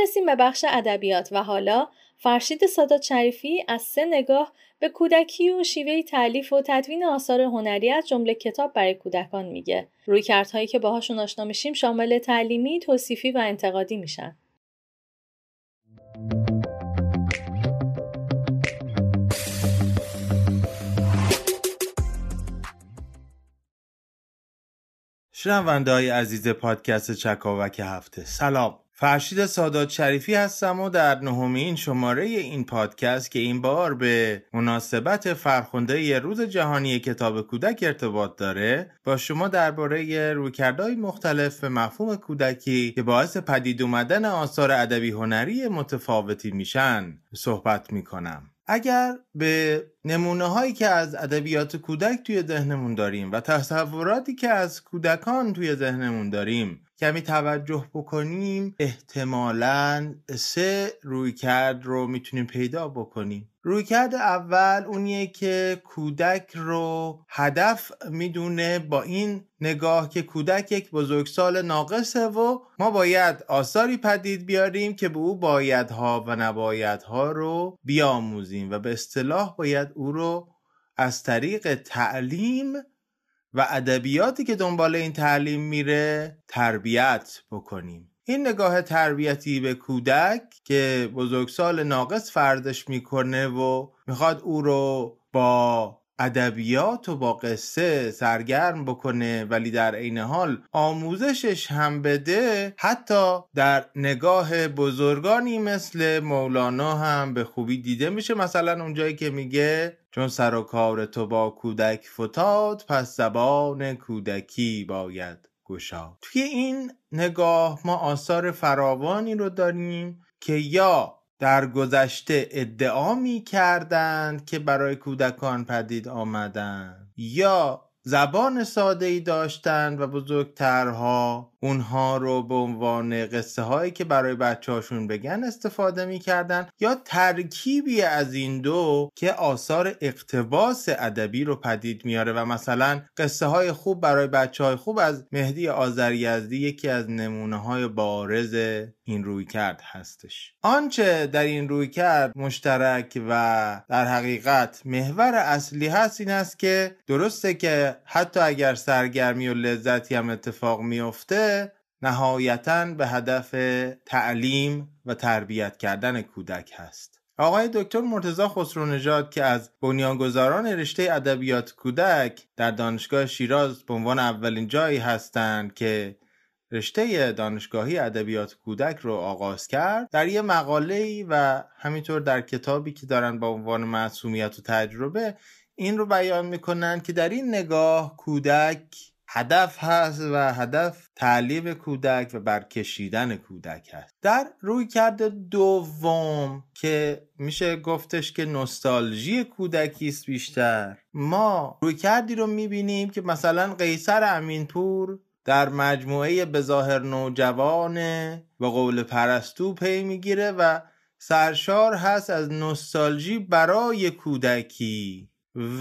می‌رسیم به بخش ادبیات و حالا فرشید سادات شریفی از سه نگاه به کودکی و شیوه تعلیف و تدوین آثار هنری از جمله کتاب برای کودکان میگه. رویکردهایی که باهاشون آشنا میشیم شامل تعلیمی، توصیفی و انتقادی میشن. شنونده های عزیز پادکست چکاوک هفته سلام فرشید سادات شریفی هستم و در نهمین شماره این پادکست که این بار به مناسبت فرخنده روز جهانی کتاب کودک ارتباط داره با شما درباره رویکردهای مختلف به مفهوم کودکی که باعث پدید اومدن آثار ادبی هنری متفاوتی میشن صحبت می‌کنم. اگر به نمونه هایی که از ادبیات کودک توی ذهنمون داریم و تصوراتی که از کودکان توی ذهنمون داریم کمی توجه بکنیم احتمالا سه رویکرد رو می‌تونیم پیدا بکنیم. رویکرد اول اونیه که کودک رو هدف می‌دونه با این نگاه که کودک یک بزرگسال ناقصه و ما باید آثاری پدید بیاریم که به او بایدها و نبایدها رو بیاموزیم و به اصطلاح باید او رو از طریق تعلیم و ادبیاتی که دنبال این تعلیم میره تربیت بکنیم. این نگاه تربیتی به کودک که بزرگسال ناقص فردش می‌کنه و می‌خواد او رو با ادبیات و با قصه سرگرم بکنه ولی در عین حال آموزشش هم بده حتی در نگاه بزرگانی مثل مولانا هم به خوبی دیده میشه. مثلا اونجایی که میگه چون سر و کار تو با کودک فتاد پس زبان کودکی باید گشاد. توی این نگاه ما آثار فراوانی رو داریم که یا در گذشته ادعا می کردند که برای کودکان پدید آمدند یا زبان ساده ای داشتند و بزرگترها اونها رو به عنوان قصه هایی که برای بچه هاشون بگن استفاده می‌کردن یا ترکیبی از این دو که آثار اقتباس ادبی رو پدید میاره و مثلا قصه های خوب برای بچه های خوب از مهدی آذریزدی یکی از نمونه های بارز این روی کرد هستش. آنچه در این روی کرد مشترک و در حقیقت محور اصلی هست این است که درسته که حتی اگر سرگرمی و لذتی هم اتفاق میفته نهایتا به هدف تعلیم و تربیت کردن کودک هست. آقای دکتر مرتزا خسرو نژاد که از بنیانگذاران رشته ادبیات کودک در دانشگاه شیراز به عنوان اولین جایی هستند که رشته دانشگاهی ادبیات کودک رو آغاز کرد در یه مقاله و همینطور در کتابی که دارن با عنوان معصومیت و تجربه این رو بیان می‌کنن که در این نگاه کودک هدف هست و هدف تعلیم کودک و برکشیدن کودک هست. در روی کرده دوم که میشه گفتش که نوستالژی کودکی است بیشتر ما روی کردی رو می‌بینیم که مثلا قیصر امینپور در مجموعه بظاهر نوجوانه و قول پرستو پی می‌گیره و سرشار هست از نوستالژی برای کودکی.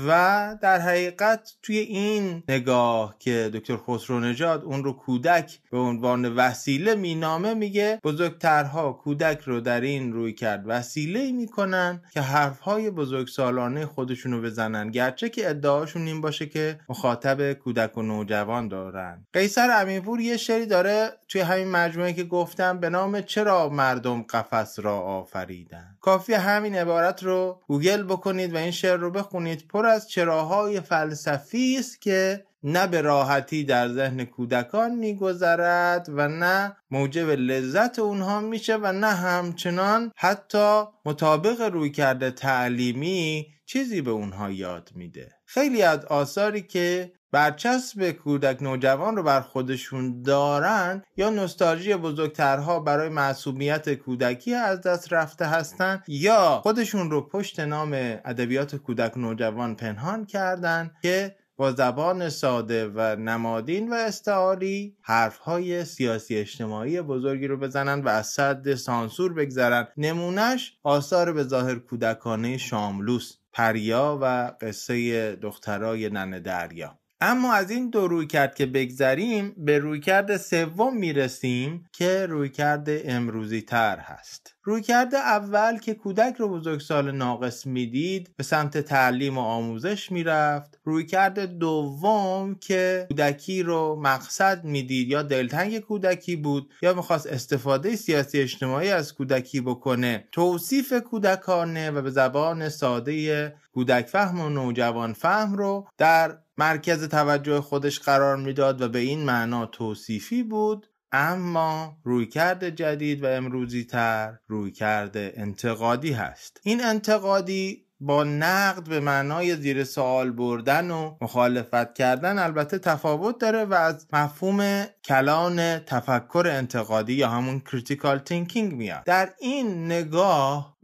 و در حقیقت توی این نگاه که دکتر خسرو نژاد اون رو کودک به عنوان وسیله مینامه میگه بزرگترها کودک رو در این رویکرد. وسیله می‌کنن که حرفهای بزرگسالانه خودشون رو بزنن. گرچه که ادعاشون این باشه که مخاطب کودک و نوجوان دارن. قیصر امینپور یه شعری داره توی همین مجموعه که گفتم به نام چرا مردم قفس را آفریدن. کافی همین عبارت رو گوگل بکنید و این شعر رو بخونید. پر از چراهای فلسفی است که نه به راحتی در ذهن کودکان میگذرد و نه موجب لذت اونها میشه و نه همچنان حتی مطابق روی کرده تعلیمی چیزی به اونها یاد میده. خیلی از آثاری که برچسب کودک نوجوان رو بر خودشون دارن یا نوستالژی بزرگترها برای معصومیت کودکی از دست رفته هستن یا خودشون رو پشت نام ادبیات کودک نوجوان پنهان کردن که با زبان ساده و نمادین و استعاری حرفهای سیاسی اجتماعی بزرگی رو بزنن و از صد سانسور بگذرن. نمونش آثار به ظاهر کودکانه شاملوس. پریا و قصه دخترای ننه دریا. اما از این دو روی کرد که بگذریم به رویکرد سوم می‌رسیم که رویکرد امروزی تر هست. رویکرد اول که کودک رو بزرگسال ناقص می‌دید به سمت تعلیم و آموزش می‌رفت. رویکرد دوم که کودکی رو مقصد می‌دید یا دلتنگ کودکی بود یا می‌خواست استفاده سیاسی اجتماعی از کودکی بکنه. توصیف کودکانه و به زبان ساده کودک فهم و نوجوان فهم رو در مرکز توجه خودش قرار می‌داد و به این معنا توصیفی بود اما رویکرد جدید و امروزی تر رویکرد انتقادی هست. این انتقادی با نقد به معنای زیر سوال بردن و مخالفت کردن البته تفاوت داره و از مفهوم کلان تفکر انتقادی یا همون critical thinking میاد. در این نگاه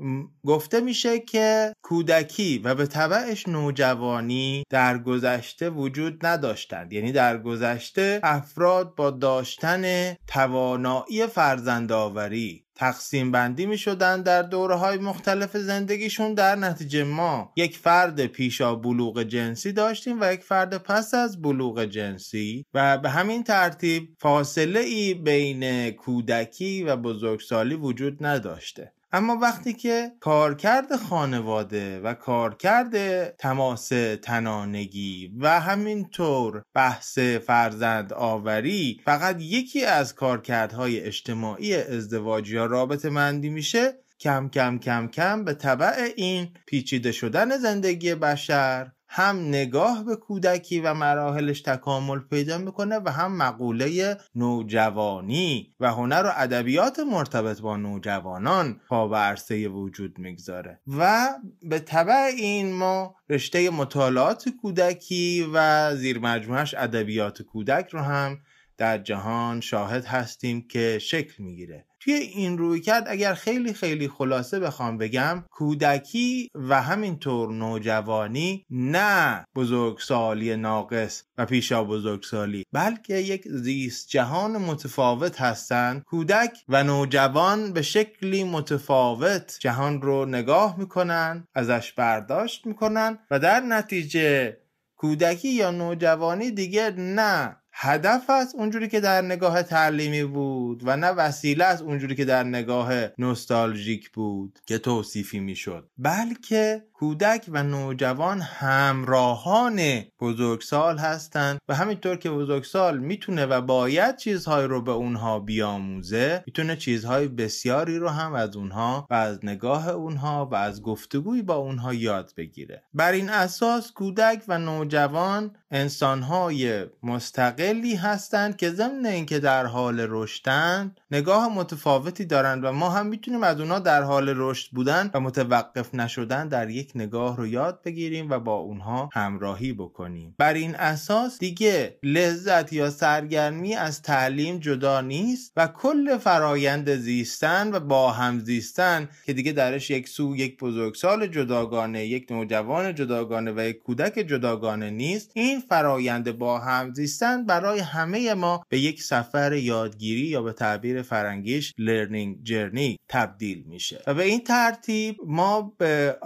گفته میشه که کودکی و به طبعش نوجوانی در گذشته وجود نداشتند. یعنی در گذشته افراد با داشتن توانایی فرزندآوری تقسیم بندی می شدن در دوره های مختلف زندگیشون در نتیجه ما یک فرد پیشا بلوغ جنسی داشتیم و یک فرد پس از بلوغ جنسی و به همین ترتیب فاصله ای بین کودکی و بزرگسالی وجود نداشته. اما وقتی که کارکرد خانواده و کارکرد تماس تنانگی و همینطور بحث فرزند آوری فقط یکی از کارکردهای اجتماعی ازدواج یا رابطه مندی میشه کم کم کم کم به طبع این پیچیده شدن زندگی بشر. هم نگاه به کودکی و مراحلش تکامل پیدا می‌کنه و هم مقوله نوجوانی و هنر و ادبیات مرتبط با نوجوانان پا به عرصه وجود می‌گذاره. و به طبع این ما رشته مطالعات کودکی و زیر مجموعش ادبیات کودک رو هم در جهان شاهد هستیم که شکل می‌گیره. توی این روی کرد اگر خیلی خیلی خلاصه بخوام بگم کودکی و همینطور نوجوانی نه بزرگسالی ناقص و پیشا بزرگسالی بلکه یک زیست جهان متفاوت هستند. کودک و نوجوان به شکلی متفاوت جهان رو نگاه می‌کنن ازش برداشت می‌کنن و در نتیجه کودکی یا نوجوانی دیگه نه. هدف از اونجوری که در نگاه تعلیمی بود و نه وسیله از اونجوری که در نگاه نوستالژیک بود که توصیفی می‌شد بلکه کودک و نوجوان همراهان بزرگسال هستند و همینطور که بزرگسال می‌تونه و باید چیزهایی رو به اونها بیاموزه می‌تونه چیزهای بسیاری رو هم از اونها و از نگاه اونها و از گفتگوی با اونها یاد بگیره. بر این اساس کودک و نوجوان انسانهای مستقلی هستند که ضمن اینکه در حال رشدند نگاه متفاوتی دارند و ما هم می‌تونیم از اونها در حال رشد بودن و متوقف نشدن در یک نگاه رو یاد بگیریم و با اونها همراهی بکنیم. بر این اساس دیگه لذت یا سرگرمی از تعلیم جدا نیست و کل فرایند زیستن و با هم زیستن که دیگه درش یک سو یک بزرگسال جداگانه یک نوجوان جداگانه و یک کودک جداگانه نیست. این فرایند با هم زیستن برای همه ما به یک سفر یادگیری یا به تعبیر فرنگیش لرنینگ جرنی تبدیل میشه. و به این ترتیب ما به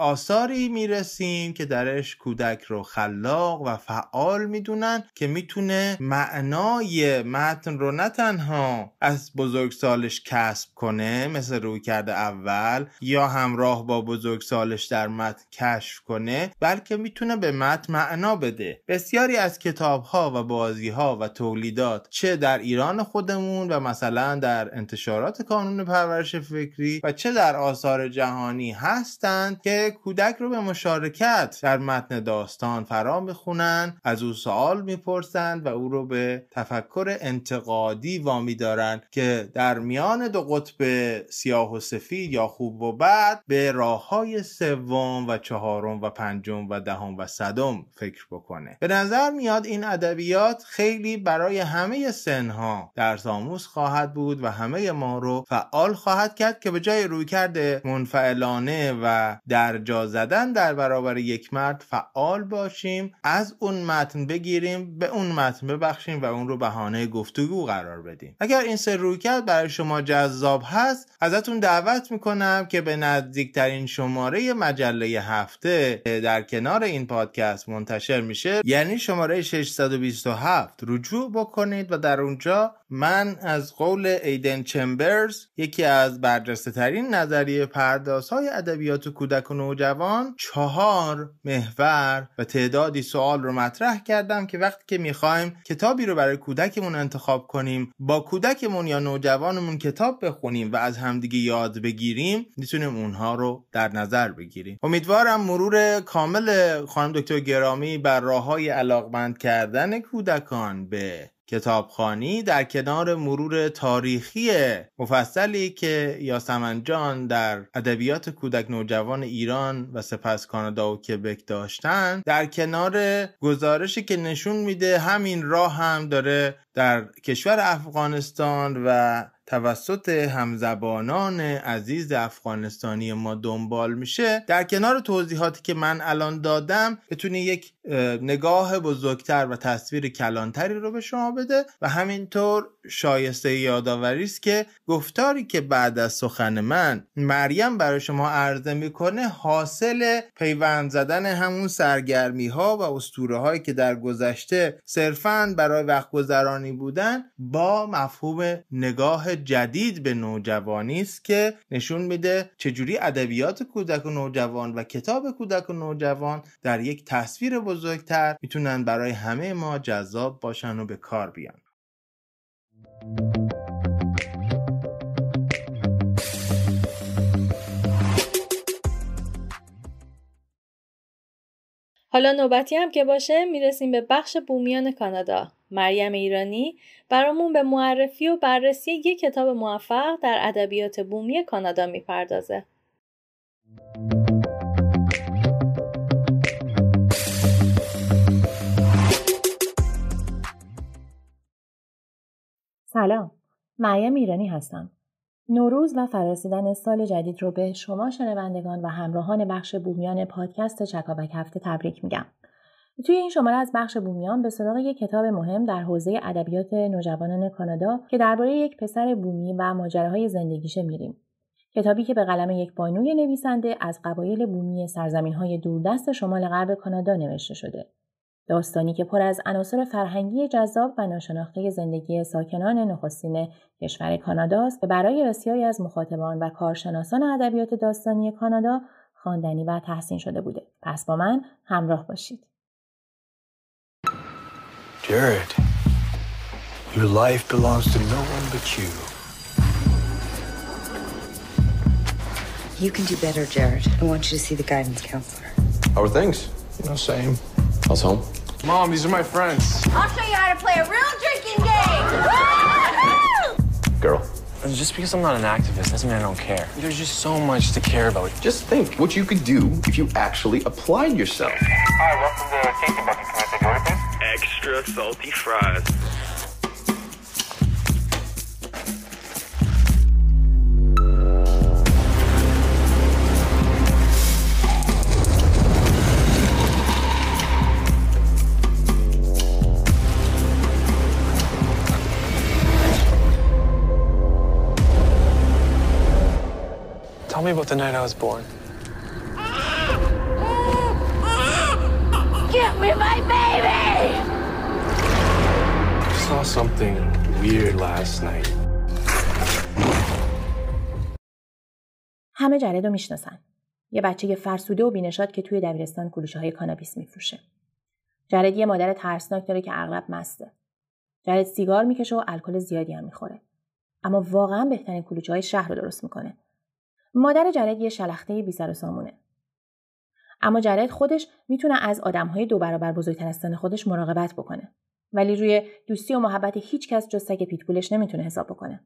آثاری می‌رسیم که درش کودک رو خلاق و فعال می‌دونن که می‌تونه معنای متن رو نه تنها از بزرگسالش کسب کنه مثل روی کرده اول یا همراه با بزرگسالش در متن کشف کنه بلکه می‌تونه به متن معنا بده. بسیاری از کتاب ها و بازی ها و تولیدات چه در ایران خودمون و مثلا در انتشارات کانون پرورش فکری و چه در آثار جهانی هستند که کودک رو به مشارکت در متن داستان فرا می‌خونن از او سوال می‌پرسند و او رو به تفکر انتقادی وامی دارند که در میان دو قطب سیاه و سفید یا خوب و بد به راه های سوم و چهارم و پنجم و دهم و صدم فکر بکنه. به نظر میاد این ادبیات خیلی برای همه سنها در آموز خواهد بود و همه ما رو فعال خواهد کرد که به جای رویکرد منفعلانه و در جا زدن در برابر یک مرد فعال باشیم از اون متن بگیریم به اون متن ببخشیم و اون رو بهانه گفتگو قرار بدیم. اگر این سر رویکرد برای شما جذاب هست ازتون دعوت می‌کنم که به نزدیکترین شماره مجله هفته در کنار این پادکست منتشر میشه یعنی شماره 627 رجوع بکنید و در اونجا من از قول ایدن چمبرز یکی از برجسته ترین نظریه پرداز های ادبیات کودک و نوجوان چهار محور و تعدادی سوال رو مطرح کردم که وقتی که می‌خوایم کتابی رو برای کودکمون انتخاب کنیم با کودکمون یا نوجوانمون کتاب بخونیم و از همدیگه یاد بگیریم می‌تونیم اونها رو در نظر بگیریم. امیدوارم مرور کامل خانم دکتر گرامی بر راه های علاقمند کردن کودکان به کتابخانی در کنار مرور تاریخی مفصلی که یاسمن جان در ادبیات کودک نوجوان ایران و سپس کانادا و کبک داشتن در کنار گزارشی که نشون میده همین راه هم داره در کشور افغانستان و توسط همزبانان عزیز افغانستانی ما دنبال میشه. در کنار توضیحاتی که من الان دادم بتونی یک نگاه بزرگتر و تصویر کلانتری رو به شما بده و همینطور شایسته یادآوری است که گفتاری که بعد از سخن من مریم برای شما عرضه می‌کنه حاصل پیوند زدن همون سرگرمی ها و اسطوره هایی که در گذشته صرفا برای وقت گذرانی بودن با مفهوم نگاه جدید به نوجوانی است که نشون میده چجوری ادبیات کودک و نوجوان و کتاب کودک و نوجوان در یک تصویر بزرگتر می‌تونن برای همه ما جذاب باشن و به کار بیان حالا نوبتی هم که باشه می‌رسیم به بخش بومیان کانادا. مریم ایرانی برامون به معرفی و بررسی یک کتاب موفق در ادبیات بومی کانادا می‌پردازه. سلام مریم ایرانی هستم. نوروز و فراسیدن سال جدید رو به شما شنوندگان و همراهان بخش بومیان پادکست چکابک هفته تبریک میگم. توی این شماره از بخش بومیان به سراغ یک کتاب مهم در حوزه ادبیات نوجوانان کانادا که درباره یک پسر بومی و ماجراهای زندگیشه میریم. کتابی که به قلم یک بانوی نویسنده از قبایل بومی سرزمین های دوردست شمال غرب کانادا نوشته شده. داستانی که پر از عناصر فرهنگی جذاب و ناشناخته زندگی ساکنان نخستین کشور کاناداست که برای بسیاری از مخاطبان و کارشناسان ادبیات داستانی کانادا خواندنی و تحسین شده بوده پس با من همراه باشید Jared, your life belongs to no one but you. You can do better, Jared. I want you to see the guidance counselor. How are things? You know, same. How's home? Mom, these are my friends. I'll show you how to play a real drinking game. Girl. Just because I'm not an activist doesn't mean I don't care. There's just so much to care about. Just think what you could do if you actually applied yourself. Hi, welcome to Tasty Bucket. Can I take order, please? Extra salty fries. Me about the night I was born. Give me my baby! I saw something weird last night. همه جرد رو می‌شناسن. یه بچه فرسوده و بینشاد که توی دبیرستان کلوشه های کانابیس میفروشه. جرد یه مادر ترسناک داره که اغلب مسته. جرد سیگار می‌کشه و الکل زیادی هم می‌خوره. اما واقعا بهترین کلوچه های شهر رو درست می‌کنه. مادر جرد یه شلخته بی سر و سامونه. اما جرد خودش می‌تونه از آدمهای دو برابر بزرگتر از خودش مراقبت بکنه. ولی روی دوستی و محبت هیچ کس جز سگ پیتبولش نمی‌تونه حساب بکنه.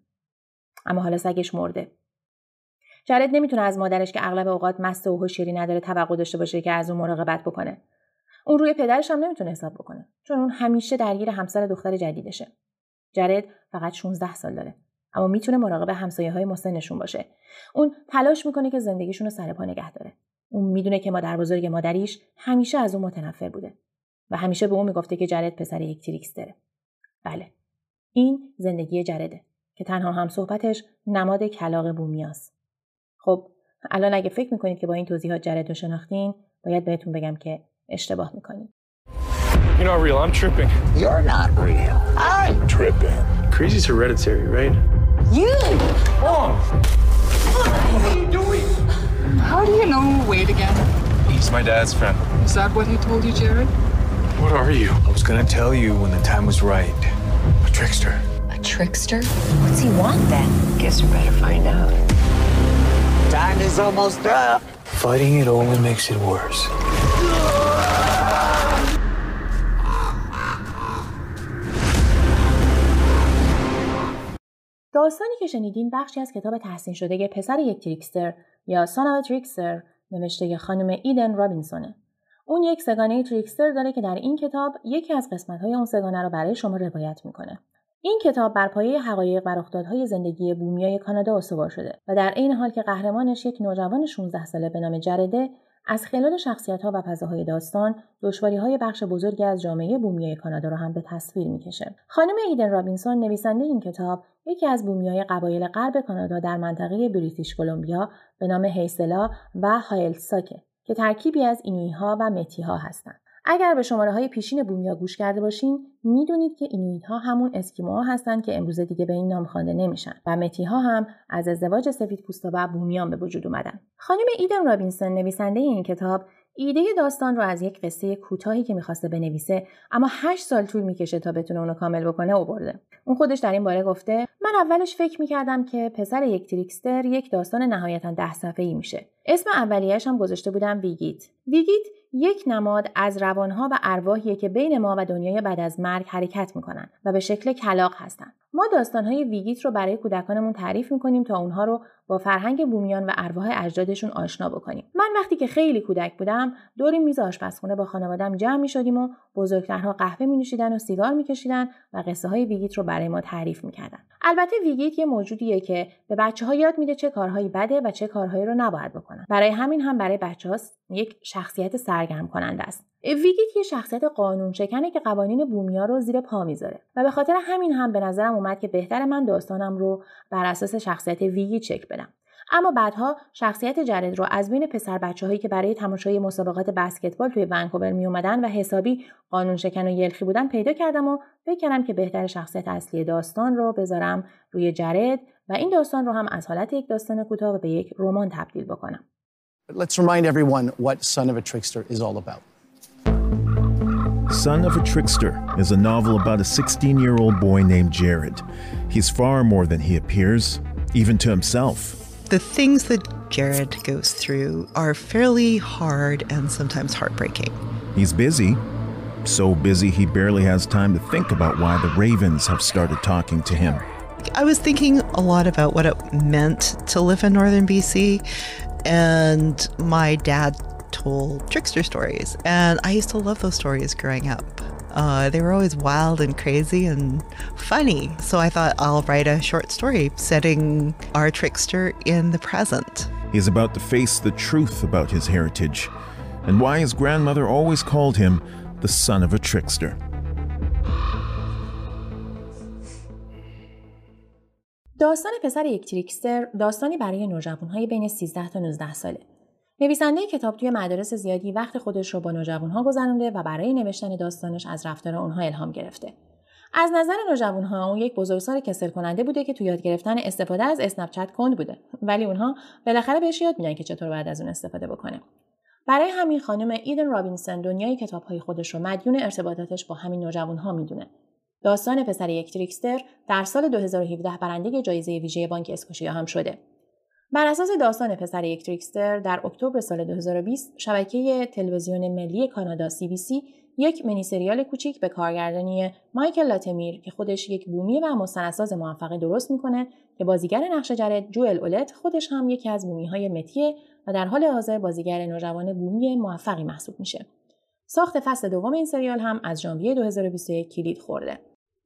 اما حالا سگش مرده. جرد نمی‌تونه از مادرش که اغلب اوقات مست و هوشیاری نداره توقع داشته باشه که از اون مراقبت بکنه. اون روی پدرش هم نمی‌تونه حساب بکنه چون اون همیشه درگیر همسر دختر جدیدشه. جرد فقط 16 سال داره. اما می‌تونه مراقب همسایه های مسنشون باشه. اون تلاش می‌کنه که زندگیشون رو سر پا نگه داره. اون می‌دونه که مادر بزرگ مادریش همیشه از اون متنفر بوده و همیشه به اون می‌گفته که جرد پسر یک تریکس داره. بله. این زندگی جرده که تنها هم صحبتش نماد کلاق بومیاست. خب الان اگه فکر می‌کنید که با این توضیحات جرد رو شناختین باید بهتون بگم که اشتباه می‌کنید. You're not real. I'm tripping. You're not real. I'm tripping. Crazy's hereditary, right? You! Mom! What are you doing? How do you know Wade again? He's my dad's friend. Is that what he told you, Jared? What are you? I was gonna tell you when the time was right. A trickster. A trickster? What's he want then? Guess we better find out. Time is almost up. Fighting it only makes it worse. داستانی که شنیدین بخشی از کتاب تحسین شده پسر یک Trickster یا Son Trickster نوشته خانم ایدن رابینسونه. اون یک سگانه Trickster داره که در این کتاب یکی از قسمت‌های اون سگانه رو برای شما روایت می‌کنه. این کتاب بر پایه حقایق و رخدادهای زندگی بومیای کانادا استوار شده و در عین حال که قهرمانش یک نوجوان 16 ساله به نام جرده از خلال شخصیت‌ها و فضاهای داستان های بخش بزرگی از جامعه بومیای کانادا را هم به تصویر می‌کشه. خانم ایدن رابینسون نویسنده این کتاب یکی از بومیای قبایل غرب کانادا در منطقه بریتیش کلمبیا به نام هیسلا و هایلساکه که ترکیبی از اینویت ها و متی ها هستند. اگر به شماره های پیشین بومیا گوش کرده باشین می‌دونید که اینویت ها همون اسکیموها هستند که امروزه دیگه به این نام خوانده نمیشن و متی ها هم از ازدواج سفید پوستا و بومیان به وجود اومدن. خانم ایدن رابینسون نویسنده این کتاب ایده داستان رو از یک قصه کوتاهی که می‌خواسته بنویسه اما هشت سال طول می‌کشه تا بتونه اونو کامل بکنه آورده. اون خودش در این باره گفته من اولش فکر می‌کردم که پسر یک Trickster یک داستان نهایتا ده صفحه ای میشه. اسم اولیهش هم گذاشته بودم ویگیت. ویگیت یک نماد از روانها و ارواحیه که بین ما و دنیای بعد از مرگ حرکت می‌کنن و به شکل کلاغ هستند. ما داستانهای ویگیت رو برای کودکانمون تعریف می‌کنیم تا اونها رو با فرهنگ بومیان و ارواح اجدادشون آشنا بکنیم. من وقتی که خیلی کودک بودم دور میز آشپزخونه با خانوادم جمع می‌شدیم و بزرگترها قهوه می نوشیدن و سیگار میکشیدن و قصه های ویگیت رو برای ما تعریف می‌کردن. البته ویگیت یه موجودیه که به بچه ها یاد میده چه کارهایی بده و چه کارهایی رو نباید بکنن. برای همین هم برای بچه یک شخصیت سرگرم کننده است. ویگیت یه شخصیت قانون شکنه که قوانین بومیا رو زیر پا می‌ذاره و به خاطر همین هم به نظرم اومد که بهتر من داستانم رو بر اساس شخصیت ویگیت چک بدم اما بعدها شخصیت جرد رو از بین پسر بچه هایی که برای تماشای مسابقات بسکتبال توی ونکوور می اومدن و حسابی قانون شکن و یلخی بودن پیدا کردم و فکر کردم که بهتر شخصیت اصلی داستان رو بذارم روی جرد و این داستان رو هم از حالت یک داستان کوتاه به یک رمان تبدیل بکنم. Let's remind everyone what Son of a Trickster is all about. Son of a Trickster is a novel about a 16 year old boy named Jared. He's far more than he appears, even to himself. The things that Jared goes through are fairly hard and sometimes heartbreaking. He's busy, so busy he barely has time to think about why the Ravens have started talking to him. I was thinking a lot about what it meant to live in northern BC, and my dad told trickster stories. And I used to love those stories growing up. Uh, they were always wild and crazy and funny. So I thought I'll write a short story setting our trickster in the present. He's about to face the truth about his heritage and why his grandmother always called him the son of a trickster. داستان پسر یک تریکستر داستانی برای نوجوانهای بین 13 تا 19 ساله. نویسنده کتاب توی مدارس زیادی وقت خودش رو با نوجوانها گذرونده و برای نوشتن داستانش از رفتار اونها الهام گرفته. از نظر نوجوانها اون یک بزرگسال کسل کننده بوده که تو یاد گرفتن استفاده از اسنپ کند بوده. ولی اونها بالاخره بهش یاد میدن که چطور باید از اون استفاده بکنه. برای همین خانم ایدن رابینسون دنیای کتابهای خودش رو مدیون ارتباطاتش با همین نوجوانها می‌دونه. داستان پسر یک Trickster در سال 2017 برنده جایزه ویژه بانک اسکوشیا هم شده. بر اساس داستان پسر یک Trickster در اکتبر سال 2020 شبکه تلویزیون ملی کانادا CBC یک منی سریال کوچیک به کارگردانی مایکل لاتمیر که خودش یک بومی و مستندساز موفقی درست می‌کنه که بازیگر نقش جرد جوئل اولت خودش هم یکی از بومی های متیه و در حال حاضر بازیگر نوجوان بومی موفقی محسوب میشه. ساخت فصل دوم این سریال هم از ژانویه 2021 کلید خورده.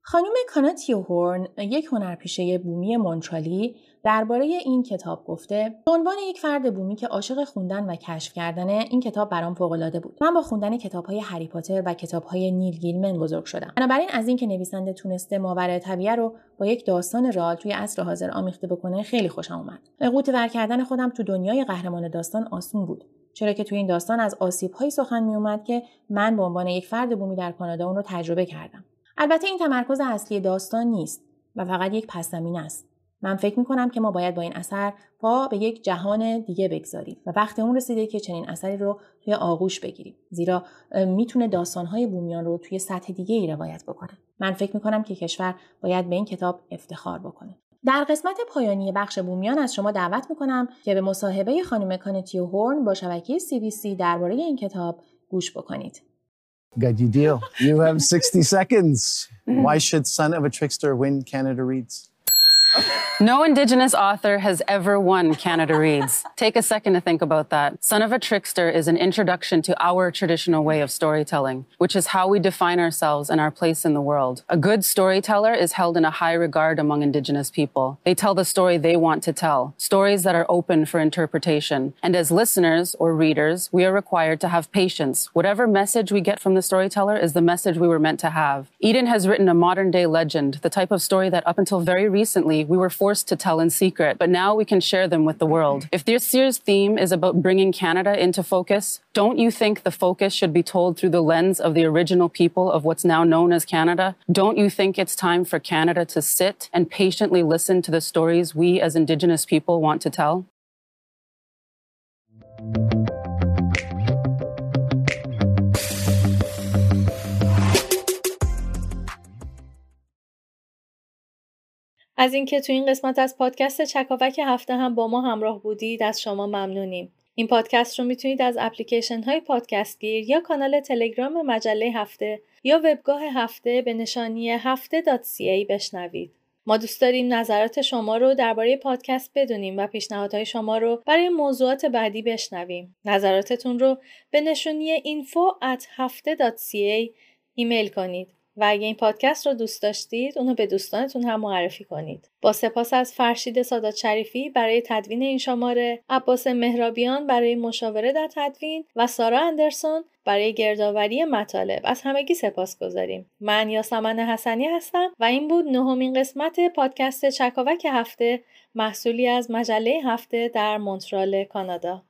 خانم کاناتیو هورن یک هنرپیشه بومی مونترالی درباره این کتاب گفته به عنوان یک فرد بومی که عاشق خوندن و کشف کردن این کتاب برام فوقالعاده بود. من با خوندن کتابهای هری پاتر و کتابهای نیل گیلمن بزرگ شدم. بنابراین از اینکه نویسنده تونسته ماورای طبیعه رو با یک داستان رئال توی عصر حاضر آمیخته بکنه خیلی خوشم اومد. قوت ور کردن خودم تو دنیای قهرمان داستان آسون بود. چرا که توی این داستان از آسیبهایی سخن میومد که من به عنوان یک فرد بومی در کانادا اون رو تجربه کردم. البته این تمرکز اصلی داستان نیست و فقط یک پسزمینه است. من فکر می‌کنم که ما باید با این اثر پا به یک جهان دیگه بگذاریم و وقت اون رسیده که چنین اثری رو توی آغوش بگیریم زیرا می‌تونه داستانهای بومیان رو توی سطح دیگه ای روایت بکنه من فکر می‌کنم که کشور باید به این کتاب افتخار بکنه در قسمت پایانی بخش بومیان از شما دعوت می‌کنم که به مصاحبه خانم کانتیو هورن با شبکه CBC درباره این کتاب گوش بکنید. Got you deal. You have 60 seconds. Why should Son of a Trickster win Canada Reads? No Indigenous author has ever won Canada Reads. Take a second to think about that. Son of a Trickster is an introduction to our traditional way of storytelling, which is how we define ourselves and our place in the world. A good storyteller is held in a high regard among Indigenous people. They tell the story they want to tell, stories that are open for interpretation. And as listeners or readers, we are required to have patience. Whatever message we get from the storyteller is the message we were meant to have. Eden has written a modern day legend, the type of story that up until very recently we were forced to tell in secret, but now we can share them with the world. If this year's theme is about bringing Canada into focus, don't you think the focus should be told through the lens of the original people of what's now known as Canada? Don't you think it's time for Canada to sit and patiently listen to the stories we as Indigenous people want to tell? از اینکه تو این قسمت از پادکست چکاوک هفته هم با ما همراه بودید از شما ممنونیم. این پادکست رو می‌تونید از اپلیکیشن های پادکست گیر یا کانال تلگرام مجله هفته یا وبگاه هفته به نشانی هفته.ca بشنوید. ما دوست داریم نظرات شما رو درباره پادکست بدونیم و پیشنهادهای شما رو برای موضوعات بعدی بشنویم. نظراتتون رو به نشونی info at هفته.ca ایمیل کنید. و اگه این پادکست رو دوست داشتید اونو به دوستانتون هم معرفی کنید. با سپاس از فرشید سادات شریفی برای تدوین این شماره، عباس مهرابیان برای مشاوره در تدوین و سارا اندرسون برای گردآوری مطالب از همگی سپاس گذاریم. من یاسمن حسنی هستم و این بود نهمین قسمت پادکست چکاوک هفته محصولی از مجله هفته در مونترال کانادا.